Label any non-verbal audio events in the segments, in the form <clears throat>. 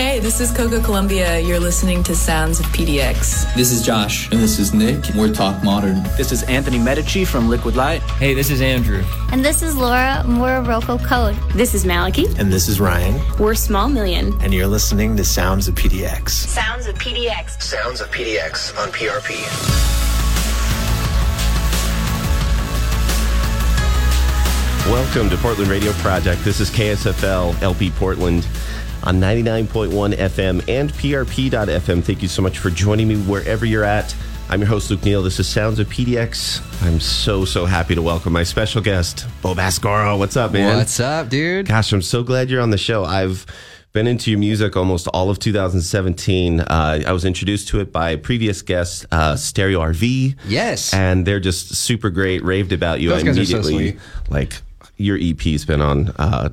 Hey, this is Coco Columbia. You're listening to Sounds of PDX. This is Josh. And this is Nick. We're Talk Modern. This is Anthony Medici from Liquid Light. Hey, this is Andrew. And this is Laura Morocco Code. This is Maliki. And this is Ryan. We're Small Million. And you're listening to Sounds of PDX. Sounds of PDX. Sounds of PDX on PRP. Welcome to Portland Radio Project. This is KSFL LP Portland on 99.1 FM and PRP.FM. Thank you so much for joining me wherever you're at. I'm your host, Luke Neal. This is Sounds of PDX. I'm so, so happy to welcome my special guest, Bo Bascaro. What's up, man? What's up, dude? Gosh, I'm so glad you're on the show. I've been into your music almost all of 2017. Uh, I was introduced to it by previous guest, uh, Stereo RV. Yes. And they're just super great, raved about you. Those I guys are so immediately, sweet. like, your EP's been on uh,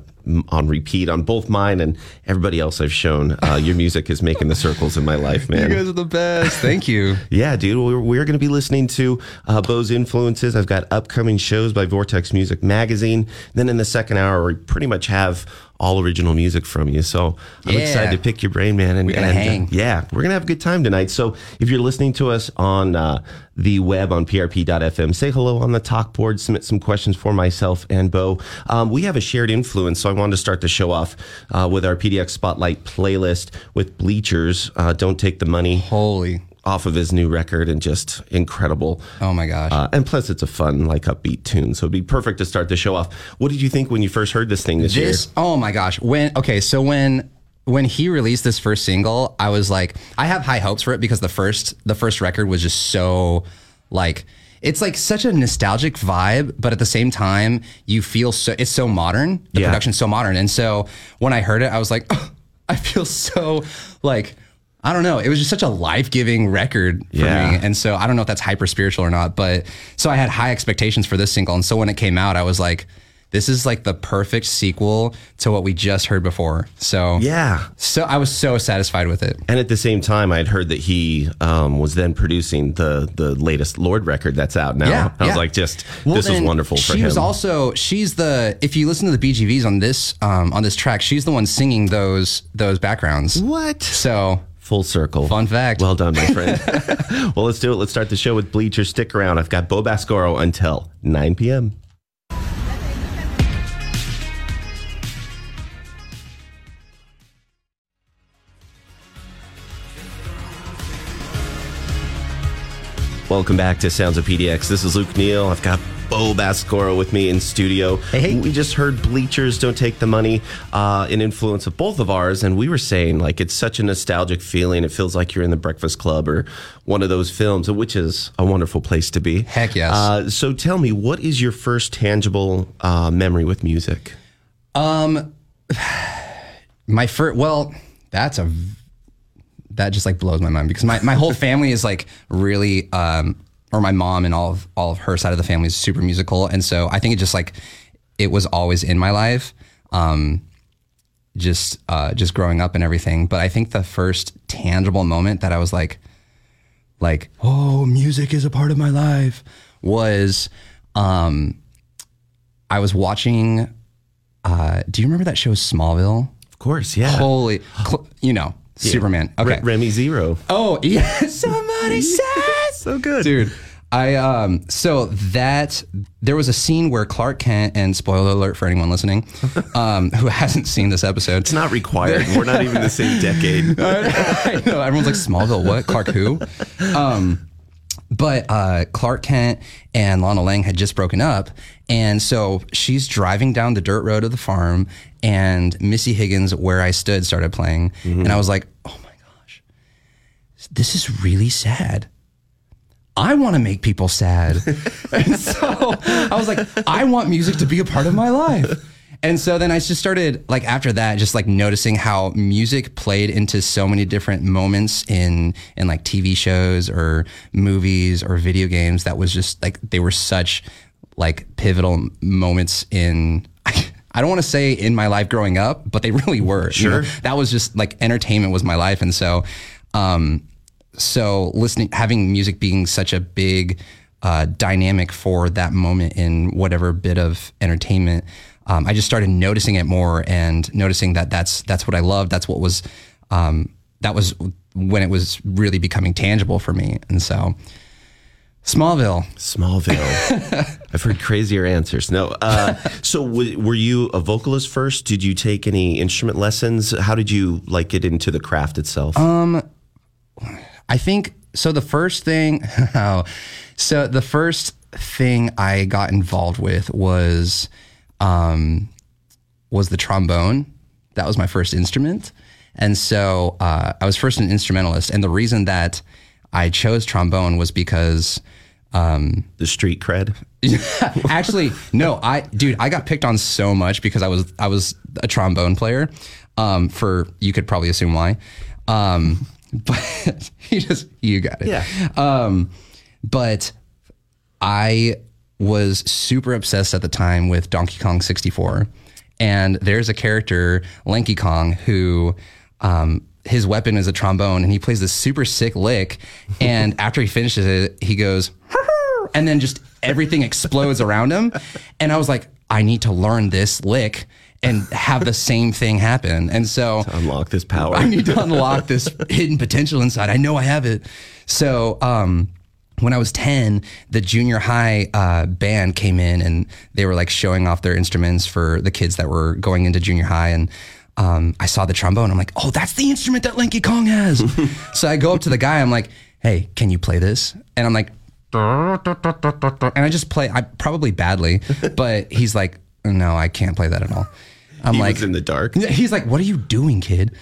on repeat on both mine and everybody else I've shown. Uh, your music is making the circles in my life, man. You guys are the best. Thank you. <laughs> yeah, dude. We're, we're going to be listening to uh, Bo's influences. I've got upcoming shows by Vortex Music Magazine. Then in the second hour, we pretty much have all original music from you. So I'm Yeah. excited to pick your brain, man. And, We're gonna and, uh, yeah, we're gonna have a good time tonight. So if you're listening to us on uh, the web on prp.fm, say hello on the talk board, submit some questions for myself and Bo. Um, we have a shared influence, so I wanted to start the show off uh, with our PDX Spotlight playlist with Bleachers. Uh, Don't take the money Holy. Off of his new record and just incredible. Oh my gosh. Uh, and plus, it's a fun, like upbeat tune, so it'd be perfect to start the show off. What did you think when you first heard this thing this, this year? oh my gosh when okay so when when he released this first single i was like i have high hopes for it because the first the first record was just so like it's like such a nostalgic vibe but at the same time you feel so it's so modern the Yeah. production's so modern and so when i heard it i was like <laughs> i feel so like I don't know. It was just such a life giving record for Yeah. me. And so I don't know if that's hyper spiritual or not, but so I had high expectations for this single. And so when it came out, I was like, this is like the perfect sequel to what we just heard before. So Yeah. so I was so satisfied with it. And at the same time, I'd heard that he um, was then producing the the latest Lorde record that's out now. Yeah, I was like, just Well, this was wonderful for she him. was also she's the if you listen to the BGVs on this um, on this track, she's the one singing those those backgrounds. what? So Full circle. Fun fact. Well done, my <laughs> friend. well, let's do it. Let's start the show with Bleachers. Stick around. I've got Bo Bascaro until 9 p.m. Welcome back to Sounds of PDX. This is Luke Neal. I've got Bo Bascoro with me in studio. Hey. We just heard Bleachers Don't Take the Money, uh, an influence of both of ours. And we were saying, like, it's such a nostalgic feeling. It feels like you're in the Breakfast Club or one of those films, which is a wonderful place to be. Heck yes. Uh, so tell me, what is your first tangible uh, memory with music? Um, my first, well, that's a, that just like blows my mind because my, my whole family is like really, um, or my mom and all of, all of her side of the family is super musical. And so I think it just like, it was always in my life. Um, just, uh, just growing up and everything. But I think the first tangible moment that I was like, like, oh, music is a part of my life was, um, I was watching, uh, do you remember that show Smallville? Of course, yeah. Holy, cl- you know, Superman. Okay. Re- Remy Zero. oh, <laughs> yeah. Somebody <laughs> said. So good. Dude, I, um, so that, there was a scene where Clark Kent, and spoiler alert for anyone listening, <laughs> um, who hasn't seen this episode. It's not required. We're not even the same decade. <laughs> I know. Everyone's like, Smallville, what? Clark who? Um, but uh, Clark Kent and Lana Lang had just broken up. And so she's driving down the dirt road of the farm, and Missy Higgins, Where I Stood, started playing. And I was like, oh my gosh, this is really sad. I want to make people sad. <laughs> and so I was like, I want music to be a part of my life. And so then I just started like after that, just like noticing how music played into so many different moments in in like TV shows or movies or video games. That was just like they were such like pivotal moments in. <laughs> I don't want to say in my life growing up, but they really were. you know? Sure. that was just like entertainment was my life, and so. um so listening having music being such a big uh, dynamic for that moment in whatever bit of entertainment um, i just started noticing it more and noticing that that's that's what i loved that's what was um, that was when it was really becoming tangible for me. And so, Smallville. Smallville. <laughs> I've heard crazier answers. No. Uh, <laughs> so, w- were you a vocalist first? Did you take any instrument lessons? How did you like get into the craft itself? I think so. The first thing, <laughs> oh, so the first thing I got involved with was, um, was the trombone. That was my first instrument, and so uh, I was first an instrumentalist. And the reason that I chose trombone was because the street cred. <laughs> actually no i dude i got picked on so much because i was i was a trombone player um for you could probably assume why um <laughs> but you just you got it Yeah. um but i was super obsessed at the time with donkey kong 64 and there's a character lanky kong who um his weapon is a trombone and he plays this super sick lick and <laughs> after he finishes it he goes and then just everything explodes around him. And I was like, I need to learn this lick and have the same thing happen. And so Unlock this power. I need to unlock this hidden potential inside. I know I have it. So, um, when I was 10, the junior high uh, band came in and they were like showing off their instruments for the kids that were going into junior high. And um, I saw the trombone. And I'm like, oh, that's the instrument that Lanky Kong has. <laughs> so I go up to the guy. I'm like, hey, can you play this? And I'm like, <laughs> and I just play, I probably badly, but he's like, no, I can't play that at all. I'm he like, was in the dark. He's like, "What are you doing, kid?"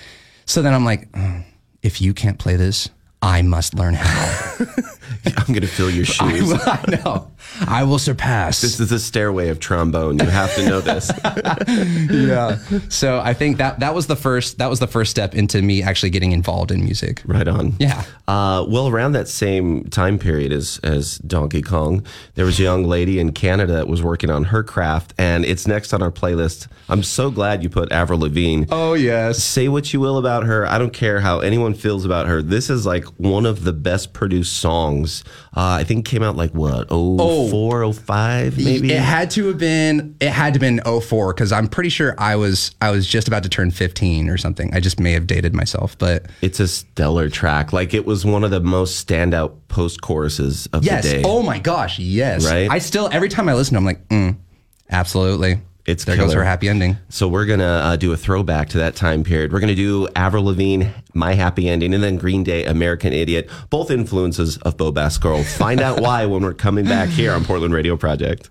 So then I'm like, "Oh, "If you can't play this, I must learn how." <laughs> I'm going to fill your <laughs> I, shoes. will, I know. I will surpass. This is the stairway of trombone. You have to know this. <laughs> yeah. So I think that that was the first that was the first step into me actually getting involved in music. Right on. Yeah. Uh, well, around that same time period as as Donkey Kong, there was a young lady in Canada that was working on her craft, and it's next on our playlist. I'm so glad you put Avril Lavigne. Oh yes. Say what you will about her. I don't care how anyone feels about her. This is like one of the best produced songs. Uh, I think it came out like what, oh, four, oh five, maybe. It had to have been it had to have been 04 cuz I'm pretty sure I was I was just about to turn 15 or something. I just may have dated myself, but it's a stellar track. Like it was one of the most standout post choruses of yes. the day. Oh my gosh, yes. Right? I still every time I listen I'm like, mm, absolutely. It's there goes killer. her happy ending. So we're gonna uh, do a throwback to that time period. We're gonna do Avril Lavigne, "My Happy Ending," and then Green Day, "American Idiot." Both influences of Bo Baskoro. Find out <laughs> why when we're coming back here on Portland Radio Project.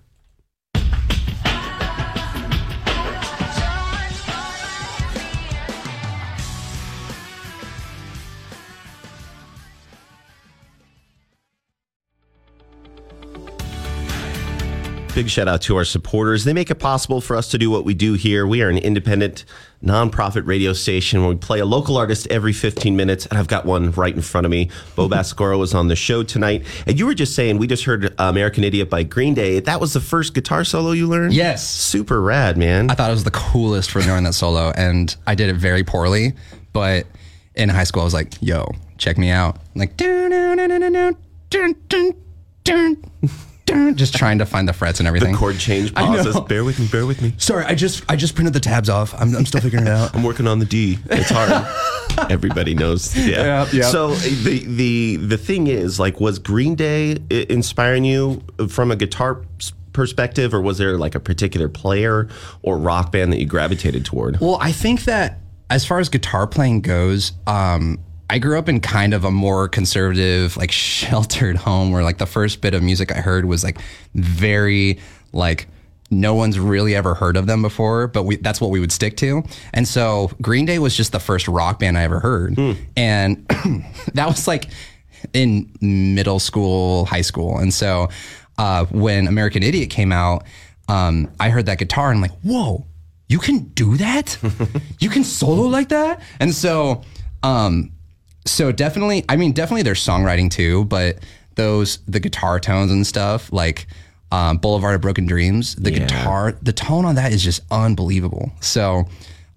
Big shout out to our supporters. They make it possible for us to do what we do here. We are an independent, nonprofit radio station where we play a local artist every 15 minutes, and I've got one right in front of me. Bo <laughs> Bascoro was on the show tonight, and you were just saying we just heard uh, "American Idiot" by Green Day. That was the first guitar solo you learned. Yes, super rad, man. I thought it was the coolest for learning that solo, and I did it very poorly, but in high school I was like, "Yo, check me out!" I'm like. Dun, dun, dun, dun, dun, dun, dun just trying to find the frets and everything. The Chord change pauses. Bear with me, bear with me. Sorry, I just I just printed the tabs off. I'm, I'm still figuring it out. I'm working on the D. It's hard. <laughs> Everybody knows. Yeah. Yep, yep. So the the the thing is, like, was Green Day inspiring you from a guitar perspective, or was there like a particular player or rock band that you gravitated toward? Well, I think that as far as guitar playing goes, um, I grew up in kind of a more conservative, like <laughs> sheltered home where like the first bit of music I heard was like very like no one's really ever heard of them before, but we, that's what we would stick to. And so Green Day was just the first rock band I ever heard. And <clears throat> that was like in middle school, high school. And so uh, when American Idiot came out, um, I heard that guitar and I'm like, whoa, you can do that? <laughs> you can solo like that? And so, um, so definitely, I mean, definitely there's songwriting too, but those, the guitar tones and stuff, like um, Boulevard of Broken Dreams, the Yeah. guitar, the tone on that is just unbelievable. So,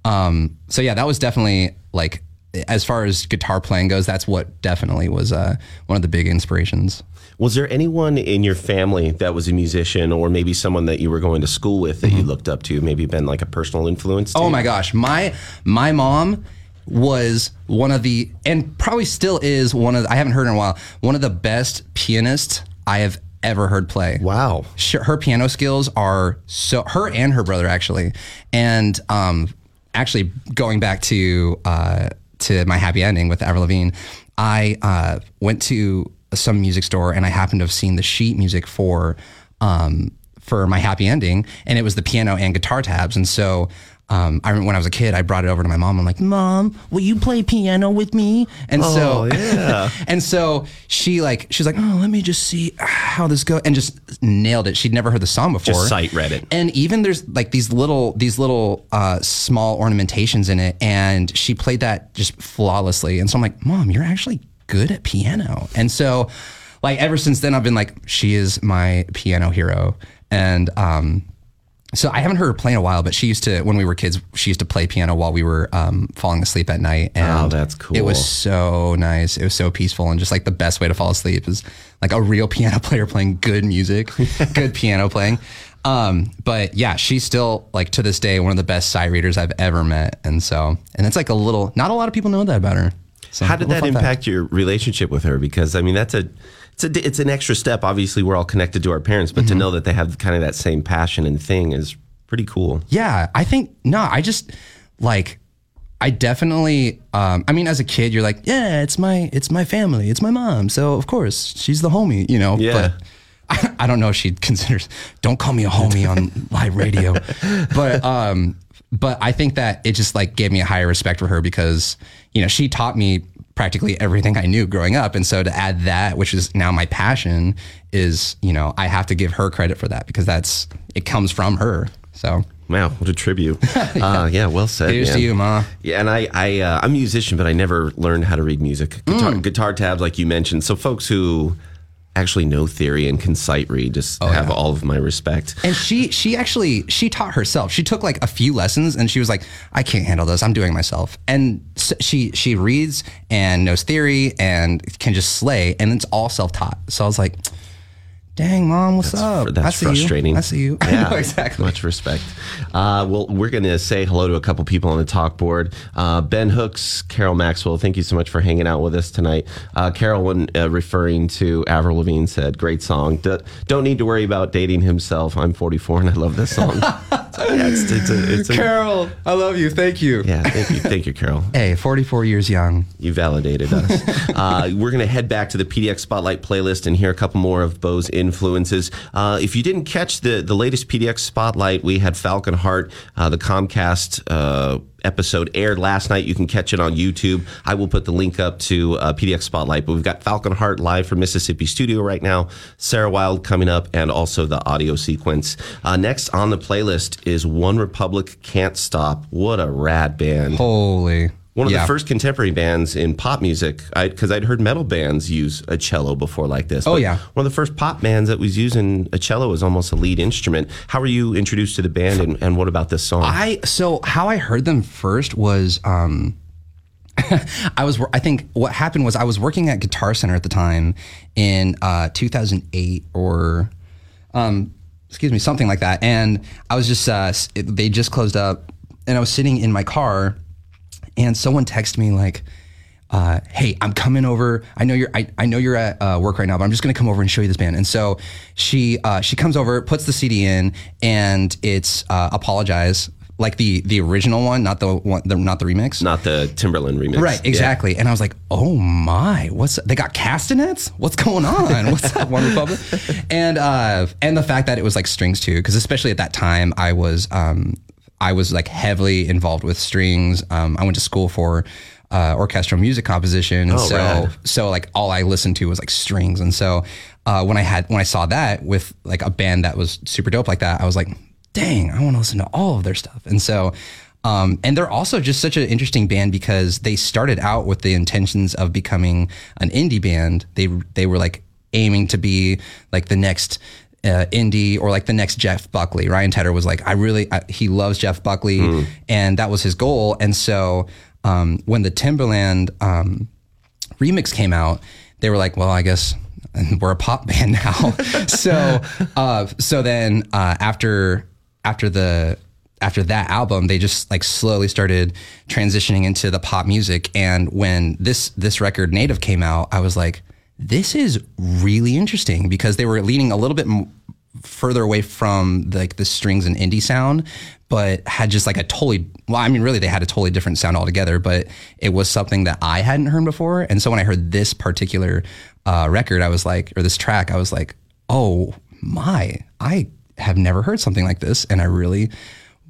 um, so yeah, that was definitely like, as far as guitar playing goes, that's what definitely was uh, one of the big inspirations. Was there anyone in your family that was a musician, or maybe someone that you were going to school with that you looked up to? Maybe been like a personal influence. to Mm-hmm. Oh you? my gosh, my my mom was one of the and probably still is one of the, I haven't heard in a while one of the best pianists I have ever heard play. Wow. Sh- her piano skills are so her and her brother actually and um actually going back to uh to my happy ending with Avril Lavigne I uh went to some music store and I happened to have seen the sheet music for um for my happy ending and it was the piano and guitar tabs and so um, I remember when I was a kid, I brought it over to my mom. I'm like, "Mom, will you play piano with me?" And so, yeah. <laughs> and so she like she's like, "Oh, let me just see how this goes," and just nailed it. She'd never heard the song before. Just sight read it. And even there's like these little these little uh, small ornamentations in it, and she played that just flawlessly. And so I'm like, "Mom, you're actually good at piano." And so, like ever since then, I've been like, "She is my piano hero," and um, so I haven't heard her play in a while, but she used to when we were kids. She used to play piano while we were um, falling asleep at night. And Oh, that's cool. It was so nice. It was so peaceful, and just like the best way to fall asleep is like a real <laughs> piano player playing good music, <laughs> good piano playing. Um, but yeah, she's still like to this day one of the best sight readers I've ever met, and so and it's like a little. Not a lot of people know that about her. So, How did that fun fact. impact your relationship with her? Because I mean, that's a it's a it's an extra step. Obviously, we're all connected to our parents, but to Mm-hmm. know that they have kind of that same passion and thing is pretty cool. Yeah, I think no, I just like I definitely um I mean as a kid you're like, yeah, it's my it's my family, it's my mom. So of course, she's the homie, you know. Yeah. But I, <laughs> I don't know if she considers don't call me a homie on <laughs> live radio. But um but I think that it just like gave me a higher respect for her because, you know, she taught me practically everything I knew growing up. And so to add that, which is now my passion, is, you know, I have to give her credit for that because that's it comes from her. So Wow, what a tribute! <laughs> uh, yeah, well said. Here's man. to you, Ma. Yeah, and I, I, uh, I'm a musician, but I never learned how to read music. Guitar, Mm. guitar tabs, like you mentioned. So folks who actually know theory and can sight read just oh, have Oh, yeah. all of my respect. And she she actually she taught herself. She took like a few lessons and she was like, I can't handle this. I'm doing myself. And s she she reads and knows theory and can just slay and it's all self taught. So I was like, Dang, mom, what's up? That's I see frustrating. You. I see you. <laughs> Yeah, exactly. Much respect. Uh, well, we're going to say hello to a couple people on the talk board. Uh, ben Hooks, Carol Maxwell, thank you so much for hanging out with us tonight. Uh, Carol, when uh, referring to Avril Lavigne, said, "Great song. D- don't need to worry about dating himself. I'm 44 and I love this song." <laughs> So, yeah, it's, it's a, it's a, Carol, I love you. Thank you. yeah, thank you, thank you, Carol. <laughs> Hey, 44 years young. You validated us. <laughs> uh, we're going to head back to the PDX Spotlight playlist and hear a couple more of Bo's influences. Uh, if you didn't catch the, the latest PDX Spotlight, we had Falcon Heart, uh, the Comcast uh, episode aired last night. You can catch it on YouTube. I will put the link up to uh, PDX Spotlight, but we've got Falcon Heart live from Mississippi Studio right now, Sarah Wild coming up, and also the audio sequence. Uh, next on the playlist is One Republic Can't Stop. What a rad band. Holy. One of Yeah. the first contemporary bands in pop music, because I'd heard metal bands use a cello before like this. Oh, yeah. One of the first pop bands that was using a cello as almost a lead instrument. How were you introduced to the band and, and what about this song? I so how I heard them first was um <laughs> I was I think what happened was I was working at Guitar Center at the time in uh 2008 or um excuse me something like that and I was just uh it, they just closed up and I was sitting in my car and someone texted me like uh, hey, I'm coming over. I know you're. I, I know you're at uh, work right now, but I'm just gonna come over and show you this band. And so she uh, she comes over, puts the CD in, and it's uh, apologize, like the the original one, not the one, the, not the remix. Not the Timbaland remix. Right, Yeah. exactly. And I was like, "Oh my, what's they got castanets? What's going on? What's up, One Republic?" <laughs> And uh, and the fact that it was like strings too, because especially at that time, I was um, I was like heavily involved with strings. Um, I went to school for uh, orchestral music composition, and Oh, so rad. so like all I listened to was like strings, and so uh, when I had when I saw that with like a band that was super dope like that, I was like, dang, I want to listen to all of their stuff, and so. Um, and they're also just such an interesting band because they started out with the intentions of becoming an indie band. They they were like aiming to be like the next uh, indie or like the next Jeff Buckley. Ryan Tedder was like, I really I, he loves Jeff Buckley, and that was his goal. And so um, when the Timbaland um, remix came out, they were like, well, I guess <laughs> we're a pop band now. <laughs> so, uh, so then uh, after after the after that album, they just like slowly started transitioning into the pop music. And when this this record Native came out, I was like, this is really interesting because they were leaning a little bit m- further away from like the strings and indie sound, but had just like a totally well, I mean, really, they had a totally different sound altogether. But it was something that I hadn't heard before, and so when I heard this particular uh, record, I was like, or this track, I was like, oh my, I have never heard something like this, and I really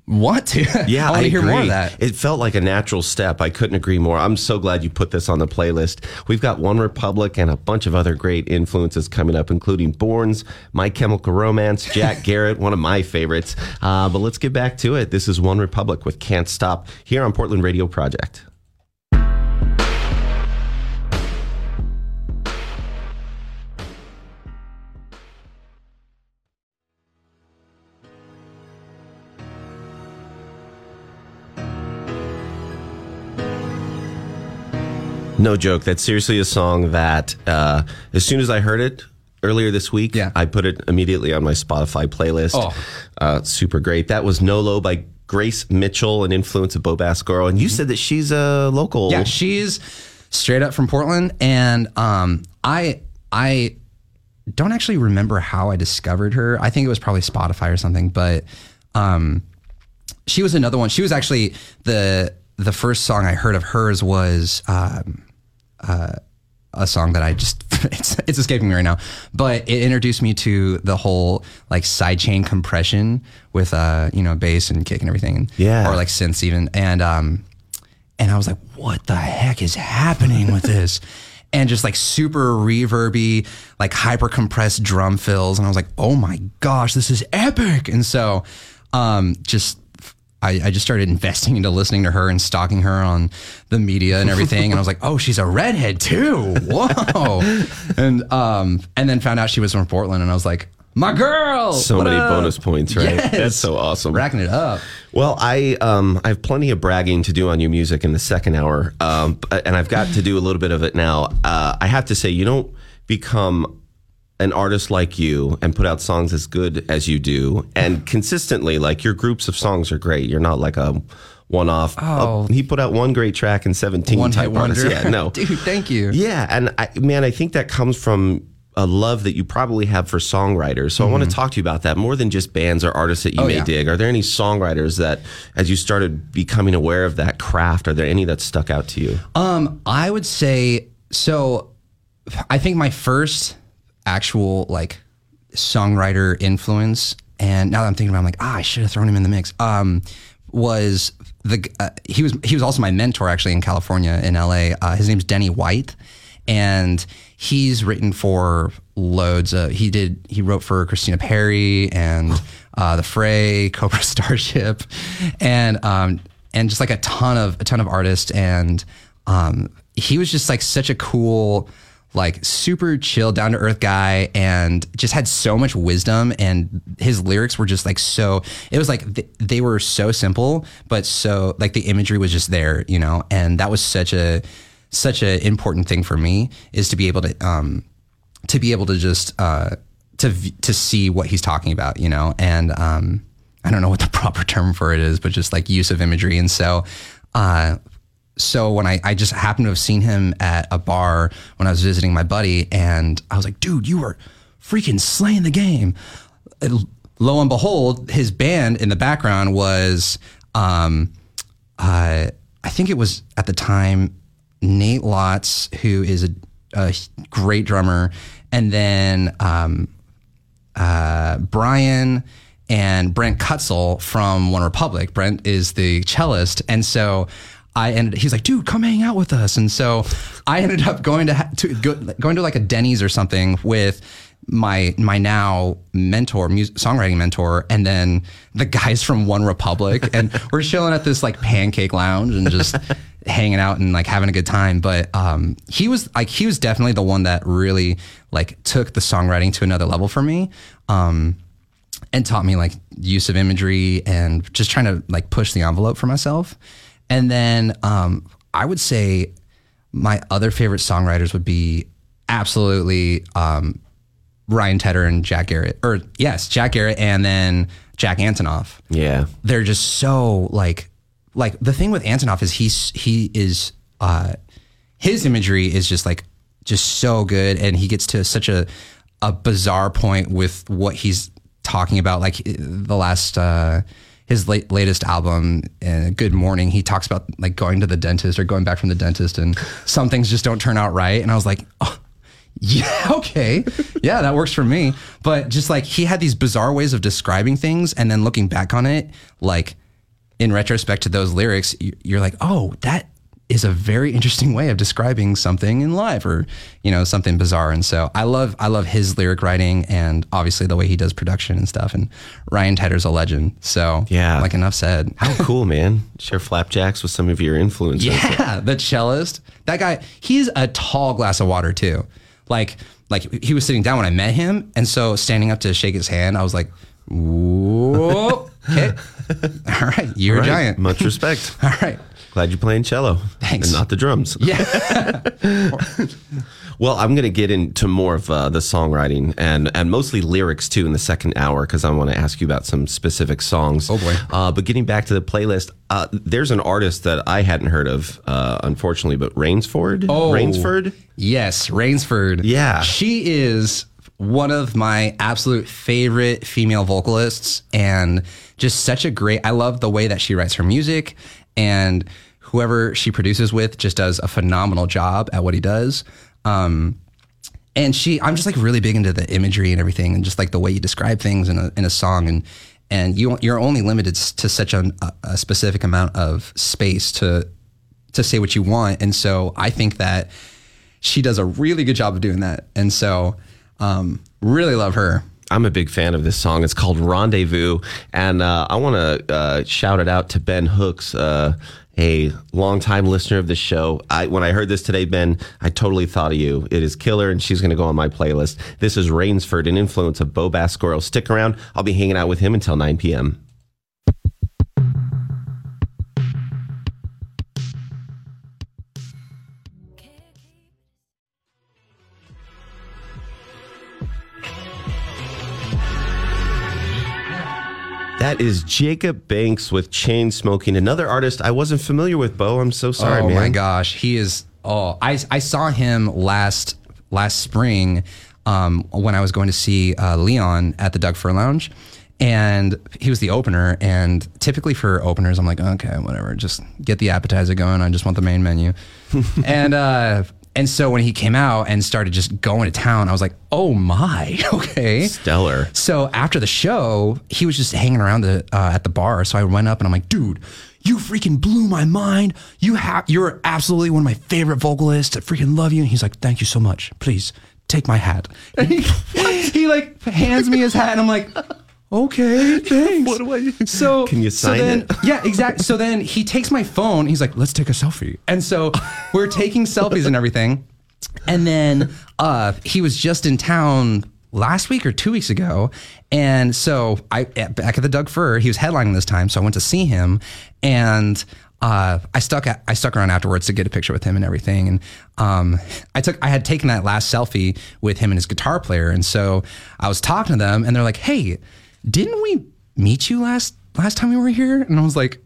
want to. <laughs> Yeah, I want to hear more of agree. that. It felt like a natural step. I couldn't agree more. I'm so glad you put this on the playlist. We've got One Republic and a bunch of other great influences coming up, including Borns, My Chemical Romance, Jack <laughs> Garratt, one of my favorites. Uh, but let's get back to it. This is One Republic with Can't Stop here on Portland Radio Project. No joke. That's seriously a song that, uh, as soon as I heard it earlier this week, Yeah. I put it immediately on my Spotify playlist. Oh. Uh, super great. That was Nolo by Grace Mitchell, an influence of Bo Girl. And you said that she's a local. Yeah, she's straight up from Portland, and um, I I don't actually remember how I discovered her. I think it was probably Spotify or something, but um, she was another one. She was actually the the first song I heard of hers was um, uh, a song that I just <laughs> it's, it's escaping me right now, but it introduced me to the whole like sidechain compression with uh you know bass and kick and everything, Yeah. or like synths even, and um and I was like, what the heck is happening with this? <laughs> And just like super reverby, like hyper compressed drum fills. And I was like, oh my gosh, this is epic. And so um, just I, I just started investing into listening to her and stalking her on the media and everything. and I was like, oh, she's a redhead too. Whoa. and um, and then found out she was from Portland. And I was like, my girl. So many up?" bonus points, right? Yes. That's so awesome. Racking it up. Well, I um, I have plenty of bragging to do on your music in the second hour, um, and I've got to do a little bit of it now. Uh, I have to say, you don't become an artist like you and put out songs as good as you do, and consistently. Like your groups of songs are great. You're not like a one-off. Oh. he put out one great track in 17 One type hit wonder. artist. Yeah, no, <laughs> Dude, thank you. yeah, and I, man, I think that comes from a love that you probably have for songwriters. So I want to talk to you about that more than just bands or artists that you Mm-hmm. Oh, may yeah. dig. Are there any songwriters that, as you started becoming aware of that craft, are there any that stuck out to you? Um, I would say so. I think my first actual like songwriter influence, and now that I'm thinking about, it, I'm like, ah, I should have thrown him in the mix. Um, was the uh, he was he was also my mentor actually in California in LA. Uh, his name's Denny White, and he's written for loads of. He did he wrote for Christina Perri and uh, the Fray, <laughs> Cobra Starship, and um, and just like a ton of a ton of artists and um, he was just like such a cool like super chill down to earth guy and just had so much wisdom and his lyrics were just like so it was like th- they were so simple but so like the imagery was just there you know and that was such a such an important thing for me is to be able to um to be able to just uh to to see what he's talking about you know and um I don't know what the <laughs> proper term for it is, but just like use of imagery. And so, uh, so when I, I just happened to have seen him at a bar when I was visiting my buddy, and I was like, dude, you were freaking slaying the game. And lo and behold, his band in the background was, um, uh, I think it was at the time Nate Lotz, who is a, a great drummer, and then um, uh, Brian and Brent Kutzle from One Republic. Brent is the cellist, and so I ended. He's like, "Dude, come hang out with us." And so I ended up going to, ha- to go, going to like a Denny's or something with my my now mentor, music, songwriting mentor, and then the guys from One Republic, and we're chilling at this like pancake lounge and just <laughs> hanging out and like having a good time. But um, he was like he was definitely the one that really like took the songwriting to another level for me. Um, and taught me like use of imagery and just trying to like push the envelope for myself. And then um, I would say my other favorite songwriters would be absolutely um, Ryan Tedder and Jack Garratt, or yes, Jack Garratt and then Jack Antonoff. Yeah. They're just so like, like the thing with Antonoff is he's he is uh, his imagery is just like just so good, and he gets to such a a bizarre point with what he's talking about. Like the last. Uh, his late, latest album, uh, Good Morning, he talks about like going to the dentist or going back from the dentist, and some things just don't turn out right. And I was like, oh, yeah, <laughs> okay. Yeah, that works for me. But just like he had these bizarre ways of describing things and then looking back on it, like in retrospect to those lyrics, you- you're like, oh, that is a very interesting way of describing something in life or, you know, something bizarre. And so I love I love his lyric writing and obviously the way he does production and stuff. And Ryan Tedder's a legend. So Yeah. like enough said. <laughs> How cool, man. Share flapjacks with some of your influences. Yeah, <laughs> the cellist. That guy, he's a tall glass of water too. Like, like he was sitting down when I met him, and so standing up to shake his hand, I was like, "Whoa, okay, <laughs> all right, you're Right. a giant." Much respect. All right, Glad you're playing cello. Thanks. And not the drums. yeah, <laughs> <laughs> Well, I'm going to get into more of uh, the songwriting and, and mostly lyrics too in the second hour because I want to ask you about some specific songs. Oh, boy. Uh, but getting back to the playlist, uh, there's an artist that I hadn't heard of, uh, unfortunately, but Rainsford. Oh. Rainsford. yes, Rainsford. Yeah. she is one of my absolute favorite female vocalists, and just such a great. I love the way that she writes her music, and whoever she produces with just does a phenomenal job at what he does. Um, and she, I'm just like really big into the imagery and everything, and just like the way you describe things in a in a song, and and you you're only limited to such an, a, specific amount of space to to say what you want, and so I think that she does a really good job of doing that, and so um, really love her. I'm a big fan of this song. It's called Rendezvous, and uh, I want to uh, shout it out to Ben Hooks, uh, a longtime listener of the show. I, when I heard this today, Ben, I totally thought of you. It is killer, and she's going to go on my playlist. This is Rainsford, an influence of Bo Bascoro. Stick around. I'll be hanging out with him until 9 p.m. That is Jacob Banks with Chain Smoking, another artist I wasn't familiar with. Bo, I'm so sorry, oh man. my gosh, he is. Oh, I I saw him last last spring um, when I was going to see uh, Leon at the Doug Fir Lounge, and he was the opener. And typically for openers, I'm like, okay, whatever, just get the appetizer going. I just want the main menu. <laughs> and uh, and so when he came out and started just going to town, I was like, oh my, <laughs> okay. Stellar. So after the show, he was just hanging around the uh, at the bar. So I went up and I'm like, dude, you freaking blew my mind. You have you're absolutely one of my favorite vocalists. I freaking love you. And he's like, thank you so much. Please take my hat. And <laughs> he, <laughs> he like hands me his hat, and I'm like. Okay, <laughs> thanks. What do I do? So Can you so sign then, it? <laughs> Yeah, exactly. So then he takes my phone. He's like, "Let's take a selfie." And so <laughs> we're taking selfies and everything. And then uh, he was just in town last week or two weeks ago, and so I at, back at the Doug Fir, he was headlining this time, so I went to see him, and uh, I stuck at, I stuck around afterwards to get a picture with him and everything, and um, I took I had taken that last selfie with him and his guitar player, and so I was talking to them, and they're like, "Hey, didn't we meet you last last time we were here?" And I was like,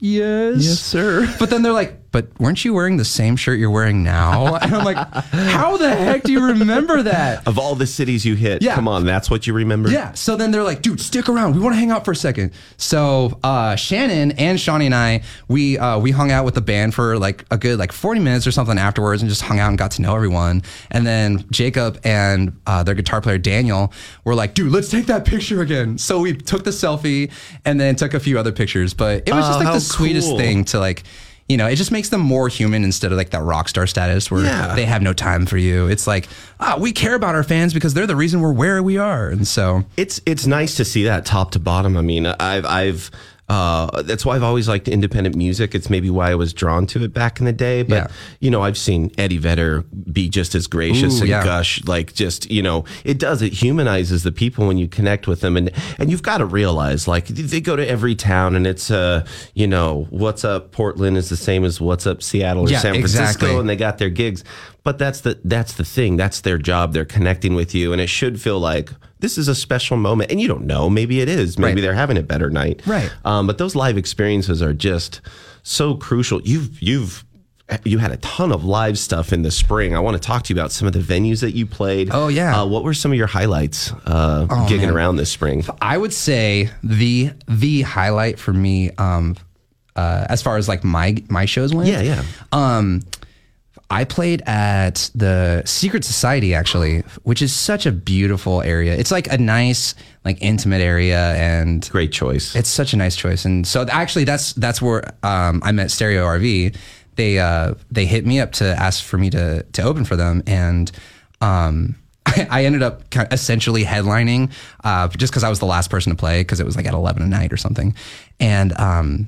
Yes. Yes, sir. But then they're like, but weren't you wearing the same shirt you're wearing now? <laughs> And I'm like, how the heck do you remember that? Of all the cities you hit, Yeah. come on, that's what you remember? Yeah. So then they're like, dude, stick around. We want to hang out for a second. So uh, Shannon and Shawnee and I, we uh, we hung out with the band for like a good like 40 minutes or something afterwards, and just hung out and got to know everyone. And then Jacob and uh, their guitar player Daniel were like, dude, let's take that picture again. So we took the selfie and then took a few other pictures. But it was Oh, just like how the sweetest cool. thing to like. You know, it just makes them more human instead of like that rock star status where Yeah. they have no time for you. It's like, ah, we care about our fans because they're the reason we're where we are. And so, It's it's nice to see that top to bottom. I mean, I've I've uh, that's why I've always liked independent music. It's maybe why I was drawn to it back in the day. But Yeah. you know, I've seen Eddie Vedder be just as gracious Ooh, and yeah. gush, like just you know, it does. It humanizes the people when you connect with them, and and you've got to realize, like they go to every town, and it's uh, you know, what's up Portland is the same as what's up Seattle or Yeah, San Francisco, exactly. and they got their gigs. But that's the that's the thing. That's their job. They're connecting with you, and it should feel like this is a special moment. And you don't know. Maybe it is. Maybe Right. they're having a better night. Right. Um, but those live experiences are just so crucial. You've you've you had a ton of live stuff in the spring. I want to talk to you about some of the venues that you played. Oh, yeah. Uh, what were some of your highlights uh, gigging man. around this spring? I would say the the highlight for me, um, uh, as far as like my my shows went. Yeah, yeah. Um, I played at the Secret Society actually, which is such a beautiful area. It's like a nice, like intimate area, and Great choice. it's such a nice choice. And so actually, that's that's where um, I met Stereo RV. They uh, they hit me up to ask for me to to open for them, and um, I, <laughs> I ended up essentially headlining uh, just because I was the last person to play because it was like at eleven at night or something, and. Um,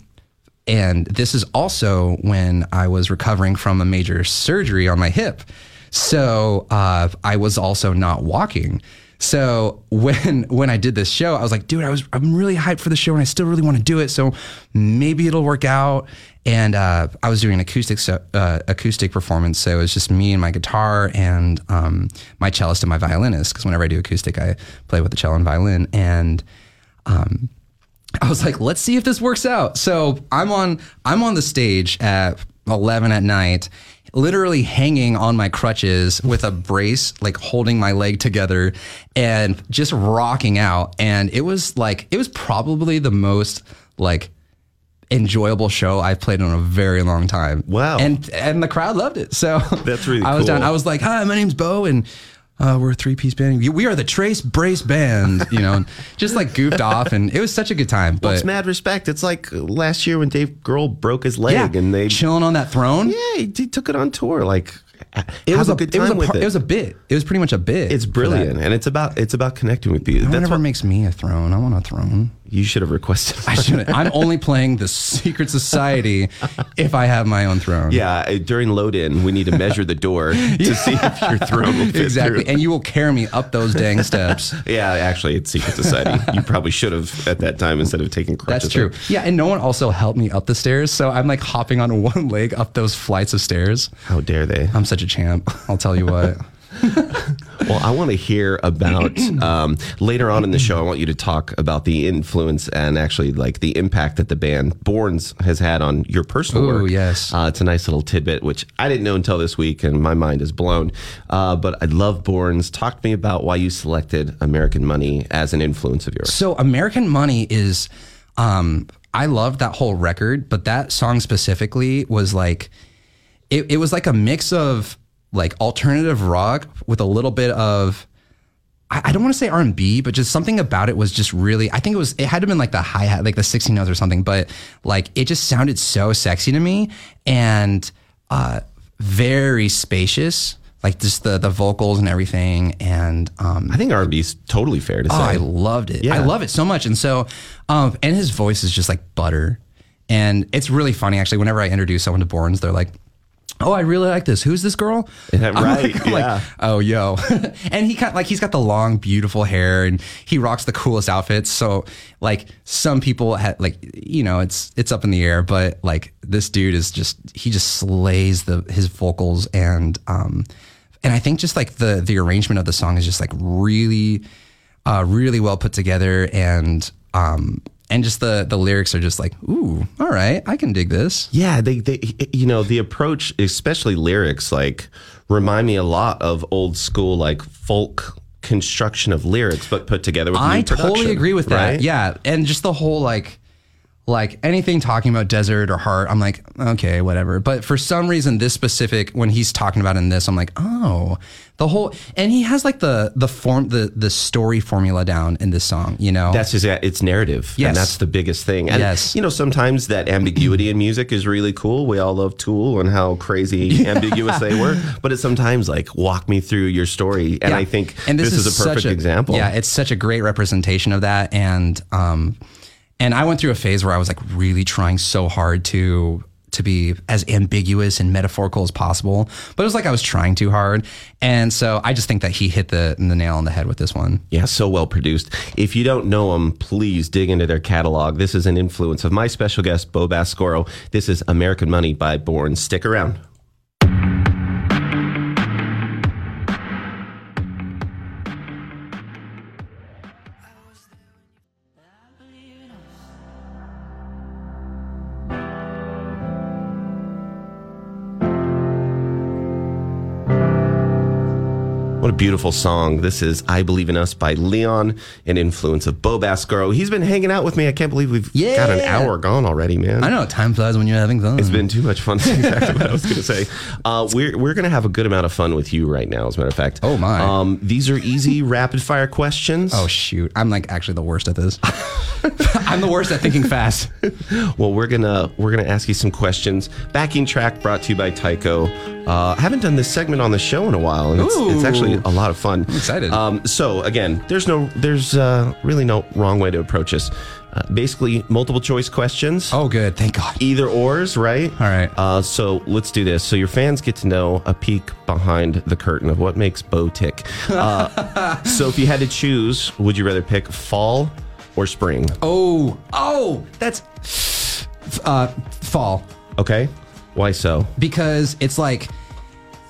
and this is also when I was recovering from a major surgery on my hip. So uh, I was also not walking. So <laughs> when when I did this show, I was like, dude, I was I'm really hyped for the show, and I still really want to do it. So maybe it'll work out. And uh, I was doing an acoustic so, uh, acoustic performance, so it was just me and my guitar and um, my cellist and my violinist. Because whenever I do acoustic, I play with the cello and violin. And um, I was like, let's see if this works out. So I'm on I'm on the stage at 11 at night, literally hanging on my crutches with a brace, like holding my leg together and just rocking out. And it was like it was probably the most like enjoyable show I've played in a very long time. Wow. And and the crowd loved it. So That's really <laughs> I was down. I was like, "Hi, my name's Bo and uh, we're a three piece band. We are the Trace Brace Band, you know, just like goofed off, and it was such a good time. But Well, it's mad respect. It's like last year when Dave Grohl broke his leg yeah, and they chilling on that throne. yeah he, he took it on tour. Like it was a, good time it was a with par- it. it was a bit. It was pretty much a bit. it's brilliant, and it's about it's about connecting with people. That's what makes me a throne. I want a throne. You should have requested. I shouldn't. I'm only playing the secret society if I have my own throne. yeah, during load in, we need to measure the door <laughs> to see if your throne will fit exactly. through. And you will carry me up those dang steps. <laughs> Yeah, actually, it's Secret Society. you probably should have at that time instead of taking crutches. That's true. up. Yeah, and no one also helped me up the stairs, so I'm like hopping on <laughs> one leg up those flights of stairs. How dare they? I'm such a champ. I'll tell you what. Well, I want to hear about um, later on in the show. I want you to talk about the influence and actually like the impact that the band Borns has had on your personal Ooh, work. yes. uh, it's a nice little tidbit which I didn't know until this week, and my mind is blown. Uh, but I love Borns. Talk to me about why you selected American Money as an influence of yours. So American Money is um I loved that whole record, but that song specifically was like it, it was like a mix of like alternative rock with a little bit of I, I don't want to say R and B, but just something about it was just really. I think it was. It had to have been like the hi hat, like the 16 notes or something. But like it just sounded so sexy to me and uh, very spacious. Like just the the vocals and everything. And um, I think R&B is totally fair to say. Oh, I loved it. Yeah. I love it so much. And so, um, and his voice is just like butter. And it's really funny actually. Whenever I introduce someone to Borns, they're like, "Oh, I really like this. Who's this girl?" <laughs> Yeah, I'm right, like, I'm like, yeah. oh, yo. <laughs> and he got like he's got the long, beautiful hair, and he rocks the coolest outfits. So like some people had like you know it's it's up in the air, but like this dude is just he just slays the his vocals and um and I think just like the the arrangement of the song is just like really uh really well put together and um and just the the lyrics are just like ooh all right I can dig this Yeah, they, they, you know, the approach, especially lyrics, like remind me a lot of old school, like folk construction of lyrics, but put together with I totally agree with that. right? Yeah, and just the whole like, like anything talking about desert or heart, I'm like, okay, whatever. But for some reason, this specific when he's talking about in this, I'm like, oh, the whole, and he has like the the form the the story formula down in this song. You know, That's just it's narrative, Yes. and that's the biggest thing. And Yes. you know, sometimes that ambiguity in music is really cool. We all love Tool and how crazy <laughs> ambiguous they were, but it's sometimes like walk me through your story, and Yeah. I think and this, is, a such perfect example. Yeah, it's such a great representation of that, and um, and I went through a phase where I was like really trying so hard to to be as ambiguous and metaphorical as possible, but it was like I was trying too hard, and so I just think that he hit the the nail on the head with this one. Yeah, so well produced. If you don't know them, please dig into their catalog. This is an influence of my special guest, Bo Bascoro. This is American Money by Born. Stick around. Beautiful song. This is I Believe in Us by Leon, an influence of Bo Bascaro. He's been hanging out with me. I can't believe we've got an hour gone already, man. I know time flies when you're having fun. It's been too much fun. That's <laughs> exactly what I was going to say. Uh, we're we're going to have a good amount of fun with you right now, as a matter of fact. Oh, my. Um, these are easy rapid fire questions. Oh shoot! I'm like actually the worst at this. <laughs> I'm the worst at thinking fast. <laughs> Well, we're gonna we're gonna ask you some questions. Backing track brought to you by Tycho. Uh, I haven't done this segment on the show in a while, and it's, it's actually a lot of fun. I'm excited. Um, so again, there's no there's uh, really no wrong way to approach this. Uh, basically, multiple choice questions. Oh, good. Thank God. Either ors, right? All right. Uh, so let's do this. So your fans get to know a peek behind the curtain of what makes Bo tick. Uh, <laughs> so if you had to choose, would you rather pick fall or spring? Oh, oh, that's uh, fall Okay. Why so? because it's like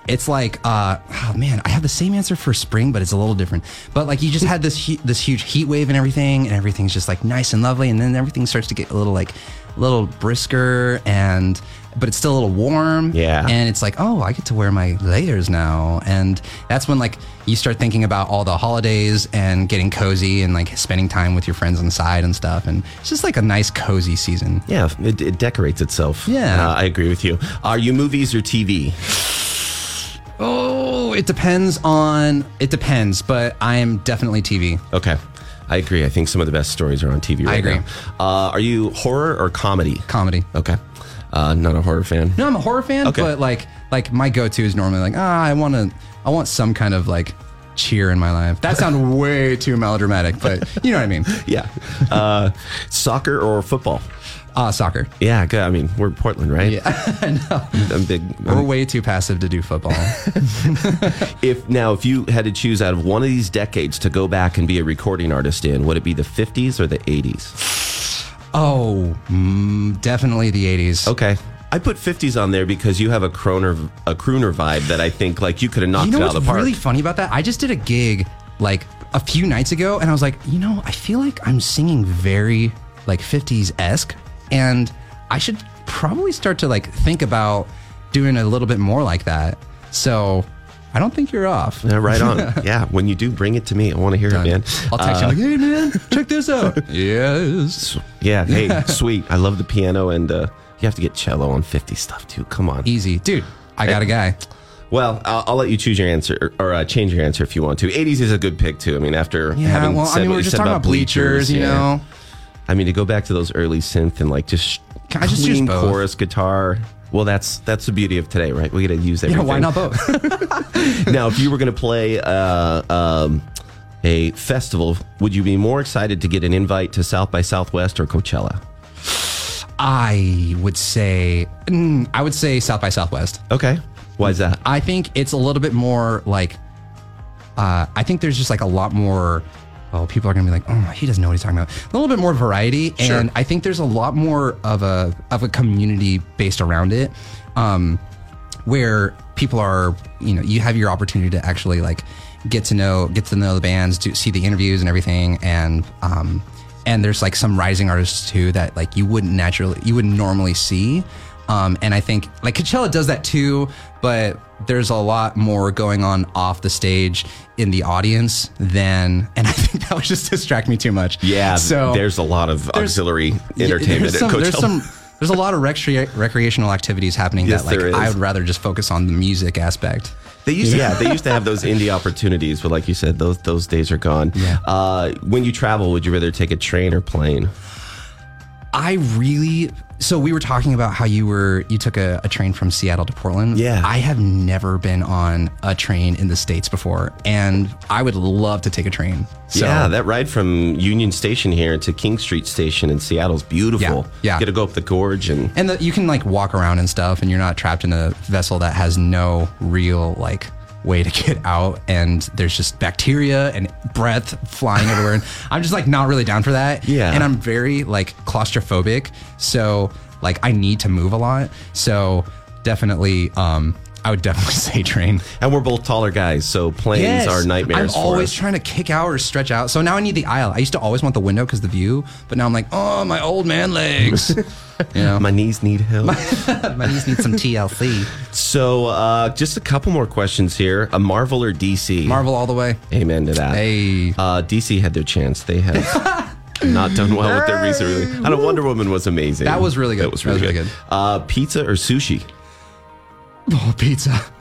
it's like uh oh man i have the same answer for spring but it's a little different but like you just had this hu- this huge heat wave and everything and everything's just like nice and lovely and then everything starts to get a little like a little brisker and but it's still a little warm Yeah. and it's like oh i get to wear my layers now and that's when like you start thinking about all the holidays and getting cozy and like spending time with your friends on the side and stuff and it's just like a nice cozy season Yeah, it, it decorates itself. Yeah. Uh, I agree with you. Are you movies or TV? Oh, it depends on. It depends, but I am definitely TV. Okay. I agree. I think some of the best stories are on TV right agree. now. Uh, are you horror or comedy? Comedy. Okay. Uh, not a horror fan. No, I'm a horror fan, Okay. but like, like my go-to is normally like, ah, I want to, I want some kind of like cheer in my life. That sounds <laughs> way too melodramatic, but you know what I mean. <laughs> Yeah. Uh, soccer or football? Ah, soccer. Yeah, good. I mean, we're Portland, right? Yeah, <laughs> I know. I'm big. We're way too passive to do football. <laughs> <laughs> If now, if you had to choose out of one of these decades to go back and be a recording artist in, would it be the 50s or the 80s? <sighs> oh, mm, definitely the '80s. Okay. I put 50s on there because you have a crooner, a crooner vibe that I think like you could have knocked You know it out of the park. really funny about that? I just did a gig like a few nights ago, and I was like, you know, I feel like I'm singing very like 50s esque, and I should probably start to like think about doing a little bit more like that. So I don't think you're off. Yeah, right on. <laughs> yeah, when you do, bring it to me. I want to hear it, man. I'll text you like, hey man, check this out. <laughs> yes. Yeah, hey, <laughs> sweet. I love the piano, and uh, you have to get cello on 50 stuff too. Come on. Easy, dude. I got a guy. Well, I'll, I'll let you choose your answer or, or uh, change your answer if you want to. 80s is a good pick too. I mean, after Yeah, having well, said I mean, what we're you just said talking about bleachers, you yeah. know. I mean, to go back to those early synth and like just Can I just use both? chorus guitar. Well, that's that's the beauty of today, right? We got to use Yeah, everything. why not both? <laughs> <laughs> now, if you were going to play uh, um, a festival, would you be more excited to get an invite to South by Southwest or Coachella? I would say, mm, I would say South by Southwest. Okay, why is that? I think it's a little bit more like, uh, I think there's just like a lot more. Oh, people are gonna be like, oh, he doesn't know what he's talking about. A little bit more variety, Sure. and I think there's a lot more of a of a community based around it, um, where people are, you know, you have your opportunity to actually like get to know get to know the bands, to see the interviews and everything, and um, and there's like some rising artists too that like you wouldn't naturally you wouldn't normally see. Um, and I think like Coachella does that too, but there's a lot more going on off the stage in the audience than, and <laughs> I think that would just distract me too much. Yeah, so there's a lot of auxiliary entertainment There's some, at Coachella. there's some, there's a lot of recre- recreational activities happening Yes, that like. I would rather just focus on the music aspect. They used to, yeah, they used to have those <laughs> indie opportunities, but like you said, those those days are gone. Yeah. Uh, when you travel, would you rather take a train or plane? I really so we were talking about how you were you took a, a train from Seattle to Portland. Yeah. I have never been on a train in the States before and I would love to take a train. So yeah, that ride from Union Station here to King Street Station in Seattle is beautiful. Yeah, yeah. Get to go up the gorge and and the, you can like walk around and stuff and you're not trapped in a vessel that has no real like way to get out and there's just bacteria and breath flying everywhere. And i'm just like not really down for that. Yeah. and i'm very like claustrophobic. So like i need to move a lot. So definitely um i would definitely <laughs> say train and we're both taller guys, so planes are nightmares i'm always us. trying to kick out or stretch out so now i need the aisle i used to always want the window because the view but now i'm like oh my old man legs <laughs> you know My knees need help. <laughs> my knees need some tlc So, uh, just a couple more questions here. A Marvel or DC? Marvel all the way. Amen to that. Hey. Uh, DC had their chance. They have not done well with their recent release. I know Wonder Woman was amazing. That was really good. That was really, That was good. really Uh, pizza or sushi? Oh, pizza. <laughs>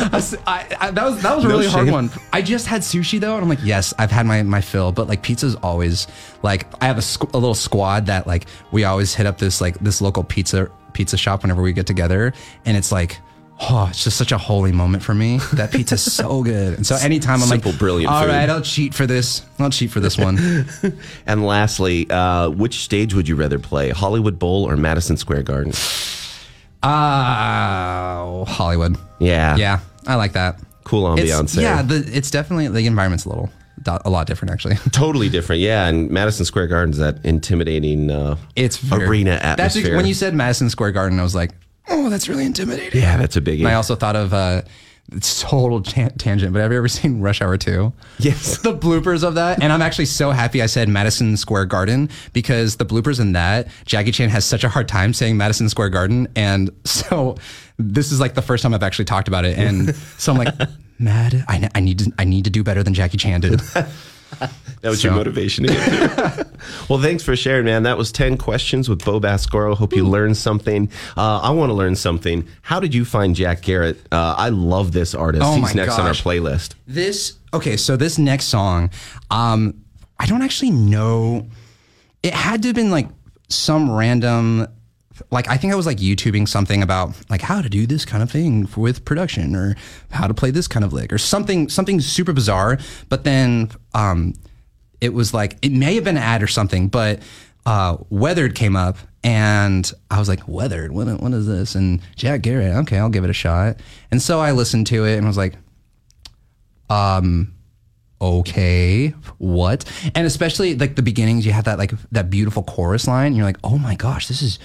I, I, that was that was a No really hard one. I just had sushi though, and I'm like, yes, I've had my my fill, but like pizza's always like I have a, squ- a little squad that like we always hit up this like this local pizza pizza shop whenever we get together, and it's like. Oh, it's just such a holy moment for me. That pizza's so <laughs> good. And so anytime I'm Simple, like, brilliant all food." right, I'll cheat for this. I'll cheat for this one. <laughs> And lastly, uh, which stage would you rather play, Hollywood Bowl or Madison Square Garden? Ah, Hollywood. Yeah. Yeah, I like that. Cool It's, ambiance there. yeah, the, it's definitely the environment's a little a lot different actually. <laughs> Totally different. Yeah. And Madison Square Garden's that intimidating uh, It's very, arena That's atmosphere. when you said Madison Square Garden, I was like, oh, that's really intimidating. yeah, that's a big, And I also thought of uh, it's total tan- tangent, but have you ever seen Rush Hour Two? Yes. <laughs> the bloopers of that, and I'm actually so happy I said Madison Square Garden because the bloopers in that Jackie Chan has such a hard time saying Madison Square Garden, and <laughs> so this is like the first time I've actually talked about it, and so I'm like, <laughs> Mad, I, I need to I need to do better than Jackie Chan did. <laughs> That was your motivation to get through. <laughs> well, thanks for sharing, man. That was 10 questions with Bo Bascoro. Hope you learned something. Uh, I want to learn something. How did you find Jack Garratt? Uh, I love this artist. Oh He's my next on our playlist. This okay, so this next song, um, I don't actually know. It had to have been like some random, like I think I was like YouTubing something about like how to do this kind of thing with production or how to play this kind of lick or something something super bizarre. But then um, it was like it may have been an ad or something, but uh, Weathered came up and I was like, Weathered, what, what is this? And Jack Garratt, okay, I'll give it a shot. And so I listened to it and was like, um, okay, what? And especially like the beginnings, you have that like that beautiful chorus line. You're like, oh my gosh, this is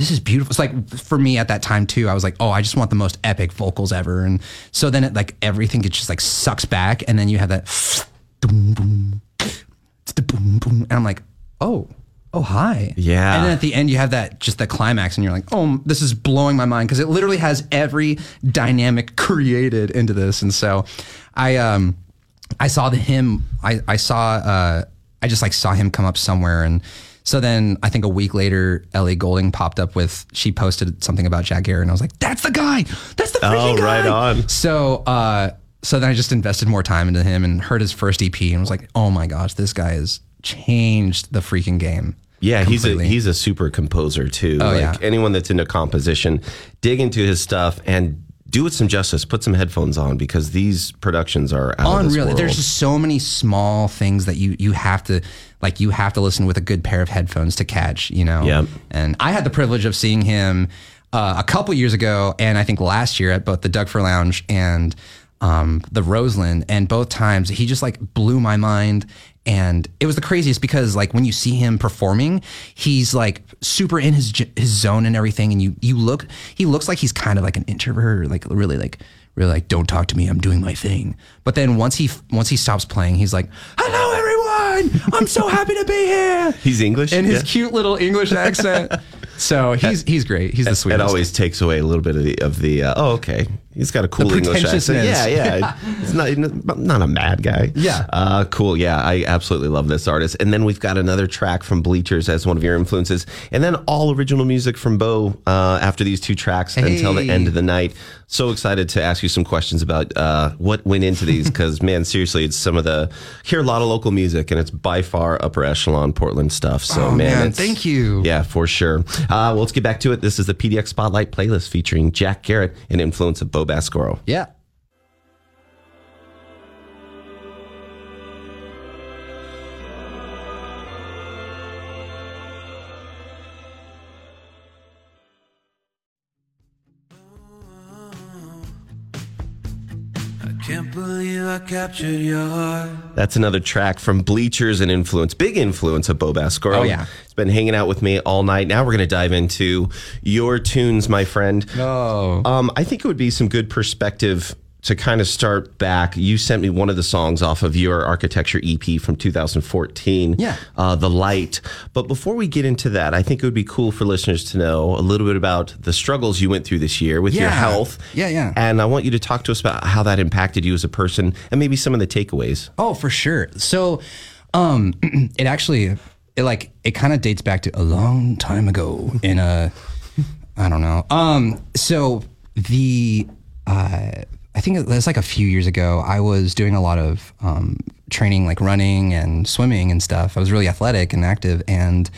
this is beautiful. It's like for me at that time too. I was like, oh, I just want the most epic vocals ever. And so then it like everything gets just like sucks back, and then you have that <sniffs> boom boom, boom boom, and I'm like, oh. Oh hi, Yeah. And then at the end, you have that just the climax, and you're like, "Oh, this is blowing my mind" because it literally has every dynamic <laughs> created into this. And so, I um, I saw the him. I I saw. Uh, I just like saw him come up somewhere, and so then I think a week later, Ellie Goulding popped up with. She posted something about Jack Garratt, and I was like, "That's the guy. That's the freaking Oh, guy." right on. So, uh, so then I just invested more time into him and heard his first EP, and was like, "Oh my gosh, this guy has changed the freaking game." Yeah, he's a he's a super composer too. Oh, like yeah. anyone that's into composition, dig into his stuff and do it some justice. Put some headphones on because these productions are out unreal. There's just so many small things that you you have to like you have to listen with a good pair of headphones to catch, you know. Yep. And I had the privilege of seeing him uh, a couple years ago, and I think last year at both the Doug Fir Lounge and um, the Roseland, and both times he just like blew my mind. And it was the craziest because like when you see him performing, he's like super in his his zone and everything, and you you look he looks like he's kind of like an introvert, or like really like really like don't talk to me, I'm doing my thing. But then once he once he stops playing, he's like, "Hello everyone, I'm so happy to be here." He's English? in his Yeah. cute little English accent. So he's he's great. He's the It always takes away a little bit of the of the. Uh, oh, okay, he's got a cool English accent. Yeah, yeah. It's not not a mad guy. Yeah. Uh, cool. Yeah, I absolutely love this artist. And then we've got another track from Bleachers as one of your influences, and then all original music from Bo uh, after these two tracks until the end of the night. So excited to ask you some questions about uh, what went into these <laughs> because man, seriously, it's some of the hear a lot of local music, and it's by far upper echelon Portland stuff. So Oh, man, man, thank you. Yeah, for sure. Uh, well, let's get back to it. This is the PDX Spotlight playlist featuring Jack Garratt and influence of Bo Bascoro. yeah. Can't believe I captured your heart. That's another track from Bleachers and Influence. Big influence of Bo Bascoro. Oh, yeah. It's been hanging out with me all night. Now we're going to dive into your tunes, my friend. Oh. Um, I think it would be some good perspective to kind of start back, you sent me one of the songs off of your architecture EP from 2014. Yeah. Uh, the Light. But before we get into that, I think it would be cool for listeners to know a little bit about the struggles you went through this year with your health. Yeah, yeah. And I want you to talk to us about how that impacted you as a person and maybe some of the takeaways. Oh, for sure. So, um, <clears throat> it actually, it like, it kind of dates back to a long time ago in a, I don't know. Um, so the, uh, I think was like a few years ago. I was doing a lot of um, training, like running and swimming and stuff. I was really athletic and active, and